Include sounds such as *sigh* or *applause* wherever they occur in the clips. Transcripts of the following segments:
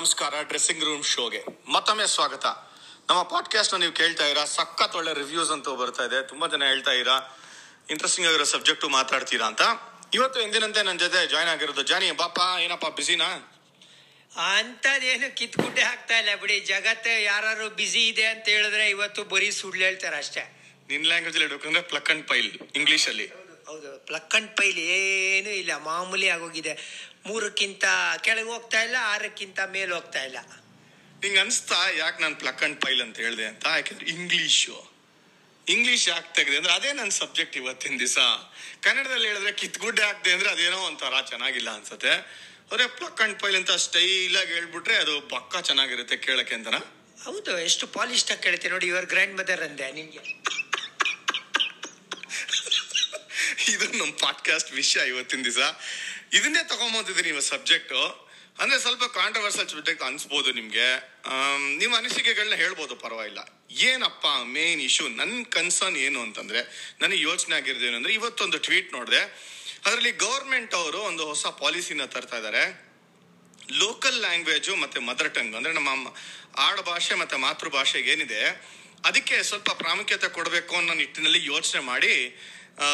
ನಮಸ್ಕಾರ dressing room ಶೋಗೆ ಮತ್ತೊಮ್ಮೆ ಸ್ವಾಗತ. ನಮ್ಮ ಪಾಡ್ಕಾಸ್ಟ್ ನೀವು ಕೇಳ್ತಾ ಇರಾ ಸಖತ್ ಒಳ್ಳೆ ರಿವ್ಯೂಸ್ ಅಂತ ಬರ್ತಾ ಇದೆ. ತುಂಬಾ ಜನ ಹೇಳ್ತಾ ಇರಾ ಇಂಟ್ರೆಸ್ಟಿಂಗ್ ಆಗಿರೋ ಸಬ್ಜೆಕ್ಟ್ ಮಾತಾಡ್ತೀರಾ ಅಂತ. ಇವತ್ತು ಎಂದಿನಂತೆ ನನ್ನ ಜೊತೆ ಜಾಯ್ನ್ ಆಗಿರೋದು ಜಾನಿ. ಬಾಪ ಏನಪ್ಪ ಬಿಸಿನಾ ಅಂತದೇನು ಕಿತ್ಕುಟ್ಟೆ ಆಗ್ತಾ ಇಲ್ಲ ಬಿಡಿ. ಜಗತ್ತು ಯಾರು ಬಿಸಿ ಇದೆ ಅಂತ ಹೇಳಿದ್ರೆ ಇವತ್ತು ಬರೀ ಸುಳ್ಳು ಹೇಳ್ತಾರೆ ಅಷ್ಟೇ. ನಿನ್ ಲ್ಯಾಂಗ್ವೇಜ್ ಅಲ್ಲಿ ಪ್ಲಕ್ ಅಂಡ್ ಪೈಲ್ ಇಂಗ್ಲಿಷ್ ಅಲ್ಲಿ. ಹೌದು ಪ್ಲಕ್ ಅಂಡ್ ಪೈಲ್ ಏನೂ ಇಲ್ಲ ಮಾಮೂಲಿ ಆಗೋಗಿದೆ. ಮೂರಕ್ಕಿಂತ ಕೆಳಗೆ ಹೋಗ್ತಾ ಇಲ್ಲ ಆರಕ್ಕಿಂತ ಮೇಲೆ ಹೋಗ್ತಾ ಇಲ್ಲ. ನಿಂಗೆ ಅನಿಸ್ತಾ ಯಾಕೆ ನಾನು ಪ್ಲಕ್ ಅಂಡ್ ಪೈಲ್ ಅಂತ ಹೇಳಿದೆ ಅಂತ? ಯಾಕೆಂದ್ರೆ ಇಂಗ್ಲೀಷು. ಇಂಗ್ಲೀಷ್ ಯಾಕೆ ತೆಗೆದೆ? ಅಂದ್ರೆ ಅದೇ ನನ್ನ ಸಬ್ಜೆಕ್ಟ್ ಇವತ್ತಿನ ದಿವಸ. ಕನ್ನಡದಲ್ಲಿ ಹೇಳಿದ್ರೆ ಕಿತ್ಗುಡ್ಡೆ ಹಾಕ್ದೆ ಅಂದ್ರೆ ಅದೇನೋ ಒಂಥರ ಚೆನ್ನಾಗಿಲ್ಲ ಅನ್ಸುತ್ತೆ. ಅವ್ರೆ ಪ್ಲಕ್ ಅಂಡ್ ಪೈಲ್ ಅಂತ ಸ್ಟೈಲ್ ಆಗಿ ಹೇಳ್ಬಿಟ್ರೆ ಅದು ಪಕ್ಕ ಚೆನ್ನಾಗಿರುತ್ತೆ ಕೇಳಕ್ಕೆ ಅಂತನಾ? ಹೌದು ಎಷ್ಟು ಪಾಲಿಷ್ಟಾಗಿ ಆಗಿ ಕೇಳ್ತೀವಿ ನೋಡಿ ಯುವರ್ ಗ್ರ್ಯಾಂಡ್ ಮದರ್ ಅಂದೆ ನಿಮ್ಗೆ ಇದು ನಮ್ಮ ಪಾಡ್ಕಾಸ್ಟ್ ವಿಷಯ ಇವತ್ತಿನ ದಿವಸ. ಇದನ್ನೇ ತಗೊಂಬಂದಿದ್ದೀನಿ ನೀವು ಸಬ್ಜೆಕ್ಟ್ ಅಂದ್ರೆ ಸ್ವಲ್ಪ ಕಾಂಟ್ರವರ್ಸಲ್ ಸಬ್ಜೆಕ್ಟ್ ಅನ್ಸ್ಬೋದು ನಿಮ್ಗೆ. ನಿಮ್ಮ ಅನಿಸಿಕೆಗಳನ್ನ ಹೇಳ್ಬೋದು, ಪರವಾಗಿಲ್ಲ. ಏನಪ್ಪ ಮೇನ್ ಇಶ್ಯೂ ನನ್ನ ಕನ್ಸರ್ನ್ ಏನು ಅಂತಂದ್ರೆ, ನನಗೆ ಯೋಚನೆ ಆಗಿರೋದು ಏನಂದ್ರೆ ಇವತ್ತೊಂದು ಟ್ವೀಟ್ ನೋಡಿದೆ. ಅದರಲ್ಲಿ ಗೌರ್ಮೆಂಟ್ ಅವರು ಒಂದು ಹೊಸ ಪಾಲಿಸಿನ ತರ್ತಾ ಇದ್ದಾರೆ ಲೋಕಲ್ ಲ್ಯಾಂಗ್ವೇಜು ಮತ್ತೆ ಮದರ್ ಟಂಗ್ ಅಂದ್ರೆ ನಮ್ಮ ಆಡಭಾಷೆ ಆಡ ಭಾಷೆ ಮತ್ತೆ ಮಾತೃಭಾಷೆಗೆ ಏನಿದೆ, ಅದಕ್ಕೆ ಸ್ವಲ್ಪ ಪ್ರಾಮುಖ್ಯತೆ ಕೊಡಬೇಕು ಅನ್ನೋ ನಿಟ್ಟಿನಲ್ಲಿ ಯೋಚನೆ ಮಾಡಿ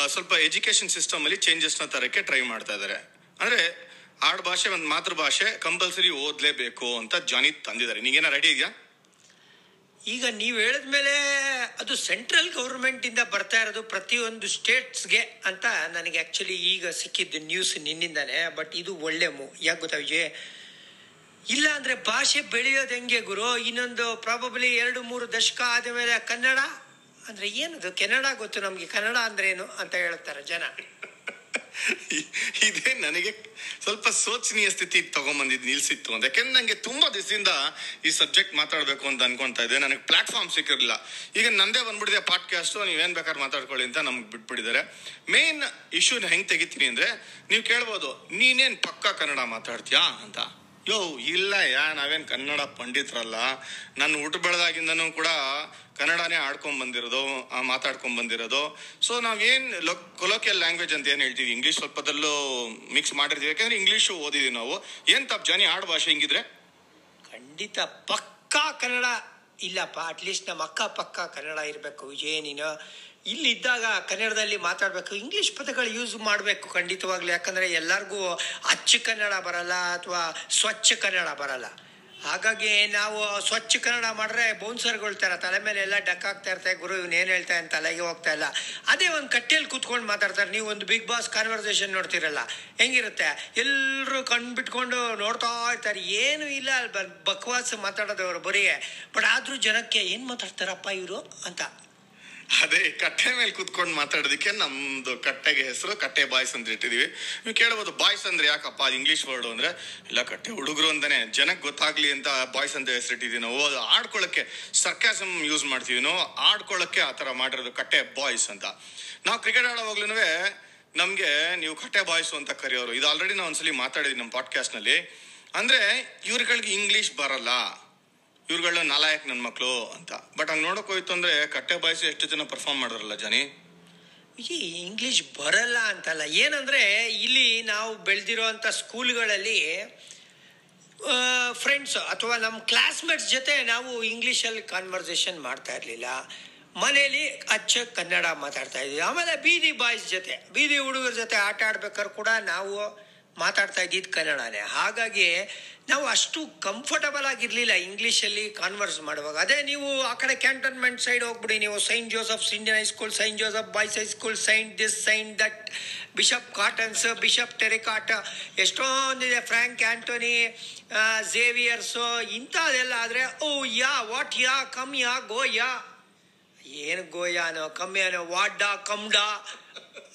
ಸ್ವಲ್ಪ ಎಜುಕೇಶನ್ ಸಿಸ್ಟಮ್ ಅಲ್ಲಿ ಚೇಂಜಸ್ನ ತರಕ್ಕೆ ಟ್ರೈ ಮಾಡ್ತಾ ಇದ್ದಾರೆ ಅಂದ್ರೆ ಆಡ್ ಭಾಷೆ ಒಂದು ಮಾತೃಭಾಷೆ ಕಂಪಲ್ಸರಿ ಓದ್ಲೇಬೇಕು ಅಂತ ಜಾನಿ ತಂದಿದ್ದಾರೆ. ನೀಗೇನ ರೆಡಿ ಇದೆಯಾ? ಈಗ ನೀವು ಹೇಳಿದ್ಮೇಲೆ ಅದು ಸೆಂಟ್ರಲ್ ಗೌರ್ಮೆಂಟಿಂದ ಬರ್ತಾ ಇರೋದು ಪ್ರತಿಯೊಂದು ಸ್ಟೇಟ್ಸ್ಗೆ ಅಂತ ನನಗೆ ಆಕ್ಚುಲಿ ಈಗ ಸಿಕ್ಕಿದ್ದು ನ್ಯೂಸ್ ನಿನ್ನಿಂದಾನೆ ಬಟ್ ಇದು ಒಳ್ಳೆ ಮು ಯಾಕೆ ಗೊತ್ತಾ ವಿಜಯ್? ಇಲ್ಲ ಅಂದ್ರೆ ಭಾಷೆ ಬೆಳೆಯೋದು ಹೆಂಗೆ ಗುರು? ಇನ್ನೊಂದು ಪ್ರಾಬಬ್ಲಿ ಎರಡು ಮೂರು ದಶಕ ಆದಮೇಲೆ ಕನ್ನಡ ಅಂದ್ರೆ ಏನದು? ಕೆನಡಾ ಗೊತ್ತು ನಮಗೆ. ಕನ್ನಡ ಏನು ಅಂತ ಹೇಳ್ತಾರೆ ಜನ. *laughs* ಇದೇ ನನಗೆ ಸ್ವಲ್ಪ ಶೋಚನೀಯ ಸ್ಥಿತಿ ತಗೊಂಬಂದಿದ್ ನಿಲ್ಸಿತ್ತು ಅಂತ. ಯಾಕೆಂದ್ರೆ ನನಗೆ ತುಂಬಾ ದಿವಸದಿಂದ ಈ ಸಬ್ಜೆಕ್ಟ್ ಮಾತಾಡಬೇಕು ಅಂತ ಅನ್ಕೊಂತಾ ಇದ್ದೆ. ನನಗೆ ಪ್ಲಾಟ್ಫಾರ್ಮ್ ಸಿಕ್ಕಿರಲಿಲ್ಲ. ಈಗ ನಂದೇ ಬಂದ್ಬಿಟ್ಟಿದೆ ಪಾಡ್ಕಾಸ್ಟ್ ನೀವೇನು ಬೇಕಾದ್ರೆ ಮಾತಾಡ್ಕೊಳ್ಳಿ ಅಂತ ನಮ್ಗೆ ಬಿಟ್ಬಿಟ್ಟಿದ್ದಾರೆ. ಮೇನ್ ಇಶ್ಯೂನ ಹೆಂಗೆ ತೆಗಿತೀನಿ ಅಂದ್ರೆ, ನೀವು ಕೇಳ್ಬೋದು, ನೀನೇನ್ ಪಕ್ಕಾ ಕನ್ನಡ ಮಾತಾಡ್ತೀಯಾ ಅಂತ. ಯೋ, ಇಲ್ಲ ಯಾ, ನಾವೇನ್ ಕನ್ನಡ ಪಂಡಿತರಲ್ಲ. ನನ್ನ ಹುಟ್ಟು ಬೆಳೆದಾಗಿಂದನು ಕೂಡ ಕನ್ನಡನೇ ಆಡ್ಕೊಂಡ್ ಬಂದಿರೋದು ಮಾತಾಡ್ಕೊಂಡ್ ಬಂದಿರೋದು. ಸೊ ನಾವೇನ್ ಕೊಲೋಕಿಯಲ್ ಲ್ಯಾಂಗ್ವೇಜ್ ಅಂತ ಏನ್ ಹೇಳ್ತೀವಿ? ಇಂಗ್ಲಿಷ್ ಸ್ವಲ್ಪದಲ್ಲೂ ಮಿಕ್ಸ್ ಮಾಡಿರ್ತೀವಿ. ಯಾಕಂದ್ರೆ ಇಂಗ್ಲೀಷು ಓದಿದೀವಿ ನಾವು. ಏನ್ ತಪ್ಪು, ಜಾನಿ, ಆಡ್ ಭಾಷೆ ಹಿಂಗಿದ್ರೆ? ಖಂಡಿತ ಪಕ್ಕಾ ಕನ್ನಡ ಇಲ್ಲಪ್ಪ ಅಟ್ಲೀಸ್ಟ್ ನಮ್ಮ ಅಕ್ಕ ಪಕ್ಕ ಕನ್ನಡ ಇರಬೇಕು, ವಿಜಯ, ನೀನು. ಇಲ್ಲಿದ್ದಾಗ ಕನ್ನಡದಲ್ಲಿ ಮಾತಾಡಬೇಕು ಇಂಗ್ಲೀಷ್ ಪದಗಳು ಯೂಸ್ ಮಾಡಬೇಕು ಖಂಡಿತವಾಗ್ಲೂ. ಯಾಕಂದರೆ ಎಲ್ಲರಿಗೂ ಅಚ್ಚು ಕನ್ನಡ ಬರಲ್ಲ ಅಥವಾ ಸ್ವಚ್ಛ ಕನ್ನಡ ಬರಲ್ಲ. ಹಾಗಾಗಿ ನಾವು ಸ್ವಚ್ಛ ಕನ್ನಡ ಮಾಡಿದ್ರೆ ಬೌನ್ಸರ್ಗೊಳ್ತಾರ ತರ, ತಲೆ ಮೇಲೆ ಎಲ್ಲ ಡಕ್ ಆಗ್ತಾ ಇರ್ತಾರೆ ಗುರು, ಇವ್ನು ಏನು ಹೇಳ್ತಾ ಅಂತ ತಲೆಗೆ ಹೋಗ್ತಾ ಇಲ್ಲ. ಅದೇ ಒಂದು ಕಟ್ಟೆಯಲ್ಲಿ ಕೂತ್ಕೊಂಡು ಮಾತಾಡ್ತಾರೆ. ನೀವು ಒಂದು ಬಿಗ್ ಬಾಸ್ ಕಾನ್ವರ್ಸೇಷನ್ ನೋಡ್ತಿರಲ್ಲ, ಹೆಂಗಿರುತ್ತೆ? ಎಲ್ಲರೂ ಕಣ್ಬಿಟ್ಕೊಂಡು ನೋಡ್ತಾ ಇರ್ತಾರೆ. ಏನು ಇಲ್ಲ ಅಲ್ಲಿ ಬಕ್ವಾಸ್ ಮಾತಾಡೋದವ್ರು ಬರೀ. ಬಟ್ ಆದ್ರೂ ಜನಕ್ಕೆ ಏನ್ ಮಾತಾಡ್ತಾರಪ್ಪ ಇವರು ಅಂತ. ಅದೇ ಕಟ್ಟೆ ಮೇಲೆ ಕುತ್ಕೊಂಡು ಮಾತಾಡೋದಕ್ಕೆ ನಮ್ದು ಕಟ್ಟೆಗೆ ಹೆಸರು ಕಟ್ಟೆ ಬಾಯ್ಸ್ ಅಂತ ಇಟ್ಟಿದೀವಿ ನೀವು ಕೇಳ್ಬೋದು, ಬಾಯ್ಸ್ ಅಂದ್ರೆ ಯಾಕಪ್ಪ, ಅದು ಇಂಗ್ಲಿಷ್ ವರ್ಡ್ ಅಂದ್ರೆ, ಇಲ್ಲ, ಕಟ್ಟೆ ಹುಡುಗರು ಅಂತಾನೆ, ಜನಕ್ಕೆ ಗೊತ್ತಾಗ್ಲಿ ಅಂತ ಬಾಯ್ಸ್ ಅಂತ ಹೆಸರಿಟ್ಟಿದೀವಿ ನಾವು. ಅದು ಆಡ್ಕೊಳ್ಳೋಕೆ ಸರ್ಕಾಸಮ್ ಯೂಸ್ ಮಾಡ್ತೀವಿ ನಾವು. ಆ ಥರ ಮಾಡಿರೋದು ಕಟ್ಟೆ ಬಾಯ್ಸ್ ಅಂತ. ನಾವು ಕ್ರಿಕೆಟ್ ಆಡೋವಾಗ್ಲೂ ನಮ್ಗೆ ನೀವು ಕಟ್ಟೆ ಬಾಯ್ಸ್ ಅಂತ ಕರೆಯೋರು. ಇದು ಆಲ್ರೆಡಿ ನಾವು ಒಂದ್ಸಲಿ ಮಾತಾಡಿದ್ವಿ ನಮ್ಮ ಪಾಡ್ಕಾಸ್ಟ್ನಲ್ಲಿ. ಅಂದ್ರೆ ಇವ್ರುಗಳಿಗೆ ಇಂಗ್ಲಿಷ್ ಬರಲ್ಲ. ಇವ್ರುಗಳ ನಾಲಾಯಕ್ ನನ್ನ ಮಕ್ಕಳು ಅಂತ. ಬಟ್ ಹಂಗ್ ನೋಡಕ್ ಹೋಯ್ತು ಅಂದ್ರೆ ಕಟ್ಟೆ ಬಾಯ್ಸ್ ಎಷ್ಟು ಜನ ಪರ್ಫಾರ್ಮ್ ಮಾಡಿದ್ರಲ್ಲ ಜನಿ? ಈ ಇಂಗ್ಲಿಷ್ ಬರಲ್ಲ ಅಂತಲ್ಲ. ಏನಂದ್ರೆ ಇಲ್ಲಿ ನಾವು ಬೆಳೆದಿರೋಂಥ ಸ್ಕೂಲ್ಗಳಲ್ಲಿ ಫ್ರೆಂಡ್ಸ್ ಅಥವಾ ನಮ್ಮ ಕ್ಲಾಸ್ಮೇಟ್ಸ್ ಜೊತೆ ನಾವು ಇಂಗ್ಲೀಷಲ್ಲಿ ಕಾನ್ವರ್ಸೇಷನ್ ಮಾಡ್ತಾ ಇರಲಿಲ್ಲ. ಮನೇಲಿ ಅಚ್ಚ ಕನ್ನಡ ಮಾತಾಡ್ತಾ ಇದ್ವಿ. ಆಮೇಲೆ ಬೀದಿ ಬಾಯ್ಸ್ ಜೊತೆ, ಬೀದಿ ಹುಡುಗರ ಜೊತೆ ಆಟ ಆಡ್ಬೇಕಾದ್ರೆ ಕೂಡ ನಾವು ಮಾತಾಡ್ತಾ ಇದ್ದಿದ್ದು ಕನ್ನಡನೇ. ಹಾಗಾಗಿ ನಾವು ಅಷ್ಟು ಕಂಫರ್ಟಬಲ್ ಆಗಿರ್ಲಿಲ್ಲ ಇಂಗ್ಲೀಷಲ್ಲಿ ಕಾನ್ವರ್ಸ್ ಮಾಡುವಾಗ. ಅದೇ ನೀವು ಆ ಕಡೆ ಕ್ಯಾಂಟೋನ್ಮೆಂಟ್ ಸೈಡ್ ಹೋಗ್ಬಿಡಿ. ನೀವು Saint Joseph's Indian High School Saint Joseph Boys High School saint this saint that Bishop Cotton's bishop terrycot ಎಷ್ಟೊಂದಿದೆ ಫ್ರ್ಯಾಂಕ್ ಆಂಟೋನಿ ಝೇವಿಯರ್ಸು ಇಂಥದ್ದೆಲ್ಲ ಆದರೆ, ಓ, ಯಾ ವಾಟ್ ಯಾ, ಕಮ್, ಯಾ, ಗೋ, ಯಾ? ಏನು ಗೋಯಾನೋ ಕಮ್ಮಿ ಅನ್ನೋ ವಾಡ್ಡಾ ಕಮ್ಡಾ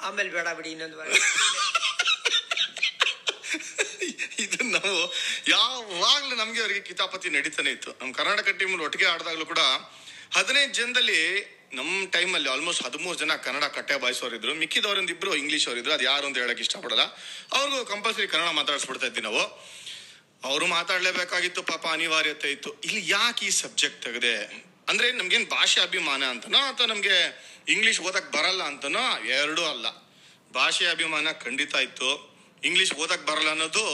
ಆಮೇಲೆ ಬೇಡ ಬಿಡಿ, ಇನ್ನೊಂದು ಇದು ನಾವು ಯಾವಾಗ್ಲೂ ನಮ್ಗೆ ಅವರಿಗೆ ಕಿತಾಪತಿ ನಡೀತಾನೆ ಇತ್ತು. ನಮ್ಮ ಕರ್ನಾಟಕ ಟೀಮ್ ಒಟ್ಟಿಗೆ ಆಡಿದಾಗ್ಲೂ ಕೂಡ ಹದಿನೈದು ಜನದಲ್ಲಿ ನಮ್ಮ ಟೈಮಲ್ಲಿ ಆಲ್ಮೋಸ್ಟ್ ಹದಿಮೂರು ಜನ ಕನ್ನಡ ಕಟ್ಟೆ ಬಾಯಿಸೋರಿದ್ರು. ಮಿಕ್ಕಿದವರಿಂದ ಇಬ್ರು ಇಂಗ್ಲಿಷ್ ಅವ್ರು ಇದ್ರು ಅದು ಯಾರು ಅಂತ ಹೇಳಕ್ ಇಷ್ಟಪಡಲ್ಲ. ಅವ್ರಿಗೂ ಕಂಪಲ್ಸರಿ ಕನ್ನಡ ಮಾತಾಡಿಸ್ಬಿಡ್ತಾ ಇದ್ವಿ ನಾವು. ಅವರು ಮಾತಾಡ್ಲೇಬೇಕಾಗಿತ್ತು, ಪಾಪ ಅನಿವಾರ್ಯತೆ ಇತ್ತು. ಇಲ್ಲಿ ಯಾಕೆ ಈ ಸಬ್ಜೆಕ್ಟ್ ತೆಗೆದೆ? ಅಂದ್ರೆ ನಮ್ಗೇನು ಭಾಷೆ ಅಭಿಮಾನ ಅಂತನೋ, ಅಥವಾ ನಮಗೆ ಇಂಗ್ಲಿಷ್ ಓದಕ್ ಬರಲ್ಲ ಅಂತನೋ, ಎರಡೂ ಅಲ್ಲ. ಭಾಷೆ ಅಭಿಮಾನ ಖಂಡಿತ ಇತ್ತು. ಇಂಗ್ಲಿಷ್ ಓದಕ್ಕೆ ಬರಲ್ಲ ಅನ್ನೋದು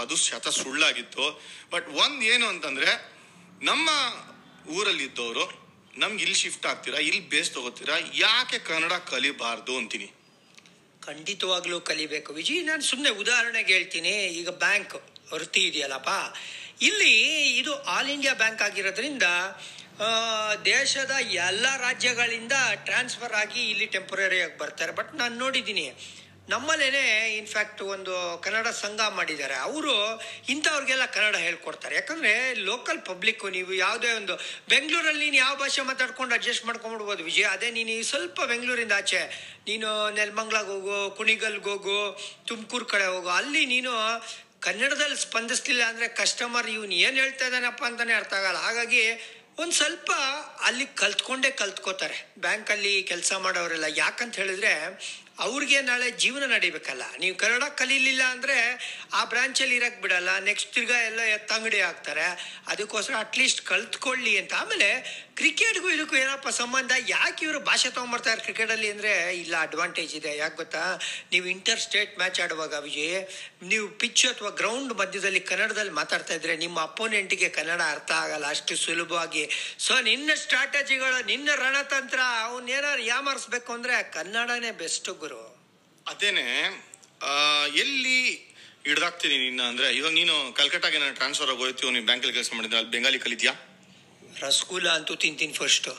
ಅದು ಶತ ಸುಳ್ಳಾಗಿತ್ತು. ಬಟ್ ಒಂದು ಏನು ಅಂತಂದ್ರೆ, ನಮ್ಮ ಊರಲ್ಲಿ ಇದ್ದವರು ನಮ್ಗೆ ಇಲ್ಲಿ ಶಿಫ್ಟ್ ಆಗ್ತೀರಾ, ಇಲ್ಲಿ ಬೇಸ್ ತಗೋತೀರಾ, ಯಾಕೆ ಕನ್ನಡ ಕಲಿಬಾರ್ದು ಅಂತೀನಿ? ಖಂಡಿತವಾಗ್ಲೂ ಕಲಿಬೇಕು. ವಿಜಯ್ ನಾನು ಸುಮ್ಮನೆ ಉದಾಹರಣೆಗೆ ಹೇಳ್ತೀನಿ. ಈಗ ಬ್ಯಾಂಕ್ ವೃತ್ತಿ ಇದೆಯಲ್ಲಪ್ಪ. ಇಲ್ಲಿ ಇದು ಆಲ್ ಇಂಡಿಯಾ ಬ್ಯಾಂಕ್ ಆಗಿರೋದ್ರಿಂದ ದೇಶದ ಎಲ್ಲ ರಾಜ್ಯಗಳಿಂದ ಟ್ರಾನ್ಸ್ಫರ್ ಆಗಿ ಇಲ್ಲಿ ಟೆಂಪರರಿ ಆಗಿ ಬರ್ತಾರೆ. ಬಟ್ ನಾನು ನೋಡಿದ್ದೀನಿ ನಮ್ಮಲ್ಲೇನೆ ಇನ್ಫ್ಯಾಕ್ಟ್ ಒಂದು ಕನ್ನಡ ಸಂಘ ಮಾಡಿದ್ದಾರೆ. ಅವರು ಇಂಥವ್ರಿಗೆಲ್ಲ ಕನ್ನಡ ಹೇಳ್ಕೊಡ್ತಾರೆ. ಯಾಕಂದರೆ ಲೋಕಲ್ ಪಬ್ಲಿಕ್ಕು ನೀವು ಯಾವುದೇ ಒಂದು, ಬೆಂಗಳೂರಲ್ಲಿ ನೀನು ಯಾವ ಭಾಷೆ ಮಾತಾಡ್ಕೊಂಡು ಅಡ್ಜಸ್ಟ್ ಮಾಡ್ಕೊಂಡ್ಬಿಡ್ಬೋದು ವಿಜಯ್. ಅದೇ ನೀನು ಸ್ವಲ್ಪ ಬೆಂಗಳೂರಿಂದ ಆಚೆ, ನೀನು ನೆಲಮಂಗ್ಲಾಗ ಹೋಗು, ಕುಣಿಗಲ್ಗೆ ಹೋಗು, ತುಮಕೂರು ಕಡೆ ಹೋಗು, ಅಲ್ಲಿ ನೀನು ಕನ್ನಡದಲ್ಲಿ ಸ್ಪಂದಿಸ್ಲಿಲ್ಲ ಅಂದರೆ ಕಸ್ಟಮರ್ ಇವನು ಏನು ಹೇಳ್ತಾ ಇದ್ದಾನಪ್ಪ ಅಂತಲೇ ಅರ್ಥ ಆಗಲ್ಲ. ಹಾಗಾಗಿ ಒಂದು ಸ್ವಲ್ಪ ಅಲ್ಲಿ ಕಲ್ತ್ಕೊಂಡೇ ಕಲ್ತ್ಕೋತಾರೆ. ಬ್ಯಾಂಕಲ್ಲಿ ಕೆಲಸ ಮಾಡೋರೆಲ್ಲ. ಯಾಕಂತ ಹೇಳಿದ್ರೆ ಅವ್ರಿಗೆ ನಾಳೆ ಜೀವನ ನಡಿಬೇಕಲ್ಲ. ನೀವು ಕನ್ನಡ ಕಲೀಲಿಲ್ಲ ಅಂದ್ರೆ ಆ ಬ್ರಾಂಚಲ್ಲಿ ಇರಕ್ಕೆ ಬಿಡಲ್ಲ. ನೆಕ್ಸ್ಟ್ ತಿರ್ಗಾ ಎಲ್ಲ ಎತ್ತಂಗಡಿ ಆಗ್ತಾರೆ ಅದಕ್ಕೋಸ್ಕರ ಅಟ್ಲೀಸ್ಟ್ ಕಲ್ತ್ಕೊಳ್ಳಿ ಅಂತ. ಆಮೇಲೆ ಕ್ರಿಕೆಟ್ಗೂ ಇದಕ್ಕೂ ಏನಪ್ಪ ಸಂಬಂಧ? ಯಾಕೆ ಇವರು ಭಾಷೆ ತೊಗೊಂಬರ್ತಾರೆ ಕ್ರಿಕೆಟಲ್ಲಿ ಅಂದರೆ ಇಲ್ಲ ಅಡ್ವಾಂಟೇಜ್ ಇದೆ. ಯಾಕೆ ಗೊತ್ತಾ? ನೀವು ಇಂಟರ್ ಸ್ಟೇಟ್ ಮ್ಯಾಚ್ ಆಡುವಾಗ ವಿಜಯ್ ನೀವು ಪಿಚ್ ಅಥವಾ ಗ್ರೌಂಡ್ ಮಧ್ಯದಲ್ಲಿ ಕನ್ನಡದಲ್ಲಿ ಮಾತಾಡ್ತಾ ಇದ್ರೆ ನಿಮ್ಮ ಅಪೋನೆಂಟ್ಗೆ ಕನ್ನಡ ಅರ್ಥ ಆಗಲ್ಲ. ಅಷ್ಟು ಸುಲಭವಾಗಿ. ಸೊ ನಿನ್ನ ಸ್ಟ್ರಾಟಜಿಗಳು ನಿನ್ನ ರಣತಂತ್ರ ಅವನ್ನೇನಾದ್ರು ಯಾಮಾರಿಸ್ಬೇಕು ಅಂದ್ರೆ ಕನ್ನಡನೇ ಬೆಸ್ಟ್ ಗುರು. ಅದೇನೆ ಎಲ್ಲಿ ಹಿಡ್ದಾಗ್ತೀನಿ ನಿನ್ನ ಅಂದ್ರೆ? ಇವಾಗ ನೀನು ಕಲ್ಕಟ್ಟಾಗೆ ನಾನು ಟ್ರಾನ್ಸ್ಫರ್ ಆಗಿ ಹೋಯ್ತೀವಿ ನೀನು ಬ್ಯಾಂಕಲ್ಲಿ ಕೆಲಸ ಮಾಡಿದ್ರೆ ಅಲ್ಲಿ ಬೆಂಗಾಲಿ ಕಲಿತೀಯಾ? ರಸಗುಲ್ಲ ಅಂತೂ ತಿಂತೀನಿ ಫಸ್ಟು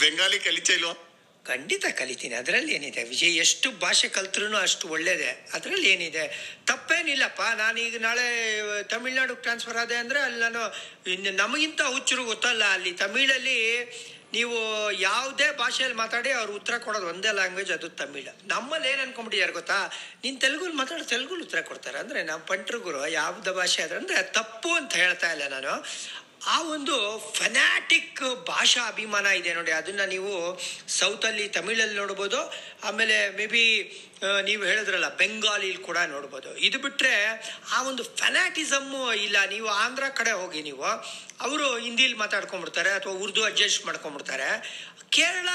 ಬೆಂಗಾಲಿ ಕಲಿತಾ ಇಲ್ವಾ? ಖಂಡಿತ ಕಲಿತೀನಿ. ಅದರಲ್ಲಿ ಏನಿದೆ? ವಿಜಯ್ ಎಷ್ಟು ಭಾಷೆ ಕಲ್ತ್ರೂ ಅಷ್ಟು ಒಳ್ಳೇದೆ. ಅದರಲ್ಲಿ ಏನಿದೆ? ತಪ್ಪೇನಿಲ್ಲಪ್ಪ. ನಾನೀಗ ನಾಳೆ ತಮಿಳ್ನಾಡಿಗೆ ಟ್ರಾನ್ಸ್ಫರ್ ಆದೆ ಅಂದರೆ ಅಲ್ಲಿ ನಾನು ಇನ್ನು ನಮಗಿಂತ ಹುಚ್ಚರು ಗೊತ್ತಲ್ಲ. ಅಲ್ಲಿ ತಮಿಳಲ್ಲಿ ನೀವು ಯಾವುದೇ ಭಾಷೆಯಲ್ಲಿ ಮಾತಾಡಿ ಅವ್ರು ಉತ್ತರ ಕೊಡೋದು ಒಂದೇ ಲ್ಯಾಂಗ್ವೇಜ್ ಅದು ತಮಿಳು. ನಮ್ಮಲ್ಲಿ ಏನು ಅನ್ಕೊಂಬಿಟ್ಟಿದ್ದಾರೆ ಗೊತ್ತಾ? ನೀನು ತೆಲುಗುಲಿ ಮಾತಾಡೋ ತೆಲುಗುಲಿ ಉತ್ತರ ಕೊಡ್ತಾರೆ. ಅಂದರೆ ನಮ್ಮ ಪಂಟ್ರುಗುರು ಯಾವ್ದು ಭಾಷೆ ಆದರೆ ಅಂದರೆ ತಪ್ಪು ಅಂತ ಹೇಳ್ತಾ ಇಲ್ಲ ನಾನು. ಆ ಒಂದು ಫೆನಾಟಿಕ್ ಭಾಷಾ ಅಭಿಮಾನ ಇದೆ ನೋಡಿ. ಅದನ್ನ ನೀವು ಸೌತಲ್ಲಿ, ತಮಿಳಲ್ಲಿ ನೋಡ್ಬೋದು. ಆಮೇಲೆ ಮೇ ಬಿ ನೀವು ಹೇಳಿದ್ರಲ್ಲ, ಬೆಂಗಾಲಿಲಿ ಕೂಡ ನೋಡ್ಬೋದು. ಇದು ಬಿಟ್ರೆ ಆ ಒಂದು ಫೆನಾಟಿಸಮ್ಮು ಇಲ್ಲ. ನೀವು ಆಂಧ್ರ ಕಡೆ ಹೋಗಿ ನೀವು, ಅವರು ಹಿಂದಿಲಿ ಮಾತಾಡ್ಕೊಂಡ್ಬಿಡ್ತಾರೆ ಅಥವಾ ಉರ್ದು ಅಡ್ಜಸ್ಟ್ ಮಾಡ್ಕೊಂಡ್ಬಿಡ್ತಾರೆ. ಕೇರಳ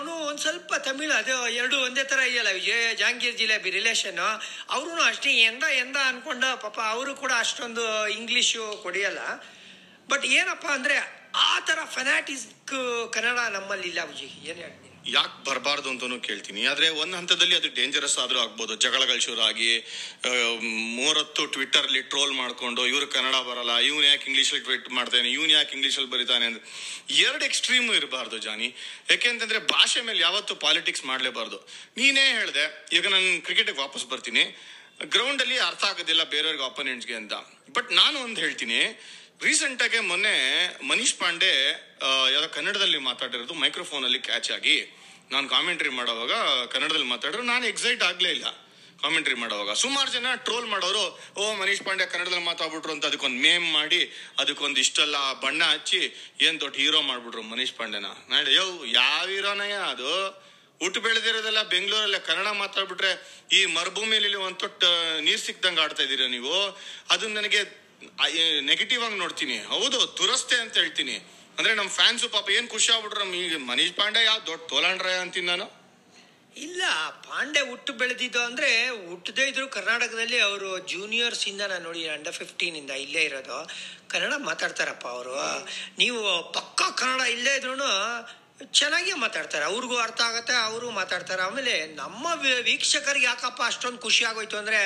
ಒಂದು ಸ್ವಲ್ಪ ತಮಿಳು, ಅದು ಎರಡು ಒಂದೇ ಥರ ಇದೆಯಲ್ಲ ವಿಜಯ ಜಹಾಂಗೀರ್ ಜಿಲೇಬಿ ರಿಲೇಷನ್ನು ಅವರು ಅಷ್ಟೇ ಎಂದ ಎಂದ ಅಂದ್ಕೊಂಡು ಪಾಪ, ಅವರು ಕೂಡ ಅಷ್ಟೊಂದು ಇಂಗ್ಲೀಷು ಕೊಡಿಯಲ್ಲ. ಬಟ್ ಏನಪ್ಪಾ ಅಂದ್ರೆ ಆ ತರ ಫೆನಾಟಿಕ್ ಕನ್ನಡ ನಮ್ಮಲ್ಲಿ ಇಲ್ಲ ವಿಜಯ್ ಏನ್ ಯಾಕೆ ಬರಬಾರ್ದು ಅಂತಾನು ಕೇಳ್ತೀನಿ. ಆದರೆ ಒಂದು ಹಂತದಲ್ಲಿ ಅದು ಡೇಂಜರಸ್ ಆದರೂ ಆಗ್ಬೋದು. ಜಗಳಗಳು ಶುರು ಆಗಿ ಆ, ಮೂರತ್ತು ಟ್ವಿಟರ್ ಅಲ್ಲಿ ಟ್ರೋಲ್ ಮಾಡಿಕೊಂಡು ಇವರು ಕನ್ನಡ ಬರಲ್ಲ ಇವನು ಯಾಕೆ ಇಂಗ್ಲೀಷಲ್ಲಿ ಟ್ವೀಟ್ ಮಾಡ್ತಾನೆ ಇವ್ನು ಯಾಕೆ ಇಂಗ್ಲೀಷಲ್ಲಿ ಬರೀತಾನೆ ಅಂತ ಎರಡು ಎಕ್ಸ್ಟ್ರೀಮು ಇರಬಾರ್ದು ಜಾನಿ. ಯಾಕೆಂತಂದರೆ ಭಾಷೆ ಮೇಲೆ ಯಾವತ್ತೂ ಪಾಲಿಟಿಕ್ಸ್ ಮಾಡಲೇಬಾರ್ದು. ನೀನೇ ಹೇಳಿದೆ ಈಗ ನಾನು ಕ್ರಿಕೆಟಿಗೆ ವಾಪಸ್ ಬರ್ತೀನಿ. ಗ್ರೌಂಡಲ್ಲಿ ಅರ್ಥ ಆಗೋದಿಲ್ಲ ಬೇರೆಯವ್ರಿಗೆ ಅಪೋನೆಂಟ್ಸ್ಗೆ ಅಂತ. ಬಟ್ ನಾನು ಒಂದು ಹೇಳ್ತೀನಿ ರೀಸೆಂಟ್ ಆಗಿ ಮೊನ್ನೆ ಮನೀಶ್ ಪಾಂಡೆ ಯಾವ್ದೋ ಕನ್ನಡದಲ್ಲಿ ಮಾತಾಡಿರೋದು ಮೈಕ್ರೋಫೋನ್ ಅಲ್ಲಿ ಕ್ಯಾಚ್ ಆಗಿ. ನಾನು ಕಾಮೆಂಟ್ರಿ ಮಾಡೋವಾಗ ಕನ್ನಡದಲ್ಲಿ ಮಾತಾಡಿದ್ರು. ನಾನು ಎಕ್ಸೈಟ್ ಆಗ್ಲೇ ಇಲ್ಲ ಕಾಮೆಂಟ್ರಿ ಮಾಡೋವಾಗ. ಸುಮಾರು ಜನ ಟ್ರೋಲ್ ಮಾಡೋರು, ಓ, ಮನೀಶ್ ಪಾಂಡೆ ಕನ್ನಡದಲ್ಲಿ ಮಾತಾಡ್ಬಿಟ್ರು ಅಂತ ಅದಕ್ಕೊಂದು ಮೇಮ್ ಮಾಡಿ, ಅದಕ್ಕೊಂದು ಇಷ್ಟೆಲ್ಲ ಬಣ್ಣ ಹಚ್ಚಿ ಏನ್ ದೊಡ್ಡ ಹೀರೋ ಮಾಡ್ಬಿಟ್ರು ಮನೀಶ್ ಪಾಂಡೆನ. ನಾಳೆ, ಯೋ, ಯಾವ ಹೀರೋನಯ್ಯ ಅದು? ಹುಟ್ಟು ಬೆಳೆದಿರೋದೆಲ್ಲ ಬೆಂಗಳೂರಲ್ಲೇ ಕನ್ನಡ ಮಾತಾಡ್ಬಿಟ್ರೆ ಈ ಮರುಭೂಮಿಯಲ್ಲಿ ಒಂದು ತೊಟ್ಟು ನೀರು ಸಿಕ್ದಂಗೆ ಆಡ್ತಾ ಇದೀರ ನೀವು? ಅದು ನನಗೆ ನೆಗೆಟಿವ್ ಆಗಿ ನೋಡ್ತೀನಿ. ಹೌದು, ದುರಸ್ತೆ ಅಂತ ಹೇಳ್ತೀನಿ. ಅಂದ್ರೆ ನಮ್ಮ ಫ್ಯಾನ್ಸ್ ಪಾಪ ಏನ್ ಖುಷಿ ಆಗ್ಬಿಟ್ರು ನಮ್ಗೆ ಮನೀಶ್ ಪಾಂಡೆ ಯಾವ ದೊಡ್ಡ ತೋಲಾಂಡ್ರ ಅಂತೀನಿ ನಾನು. ಇಲ್ಲ, ಪಾಂಡೆ ಹುಟ್ಟು ಬೆಳೆದಿದ್ದು ಅಂದ್ರೆ ಹುಟ್ಟದೇ ಇದ್ರು ಕರ್ನಾಟಕದಲ್ಲಿ ಅವರು ಜೂನಿಯರ್ಸ್ ಇಂದ ನಾನು ನೋಡಿ ಅಂಡರ್ ಫಿಫ್ಟೀನ್ ಇಂದ ಇಲ್ಲೇ ಇರೋದು. ಕನ್ನಡ ಮಾತಾಡ್ತಾರಪ್ಪ ಅವರು. ನೀವು ಪಕ್ಕ ಕನ್ನಡ ಇಲ್ಲೇ ಇದ್ರು ಚೆನ್ನಾಗೇ ಮಾತಾಡ್ತಾರೆ. ಅವ್ರಿಗೂ ಅರ್ಥ ಆಗುತ್ತೆ, ಅವರು ಮಾತಾಡ್ತಾರೆ. ಆಮೇಲೆ ನಮ್ಮ ವೀಕ್ಷಕರಿಗೆ ಯಾಕಪ್ಪ ಅಷ್ಟೊಂದು ಖುಷಿ ಆಗೋಯ್ತು ಅಂದ್ರೆ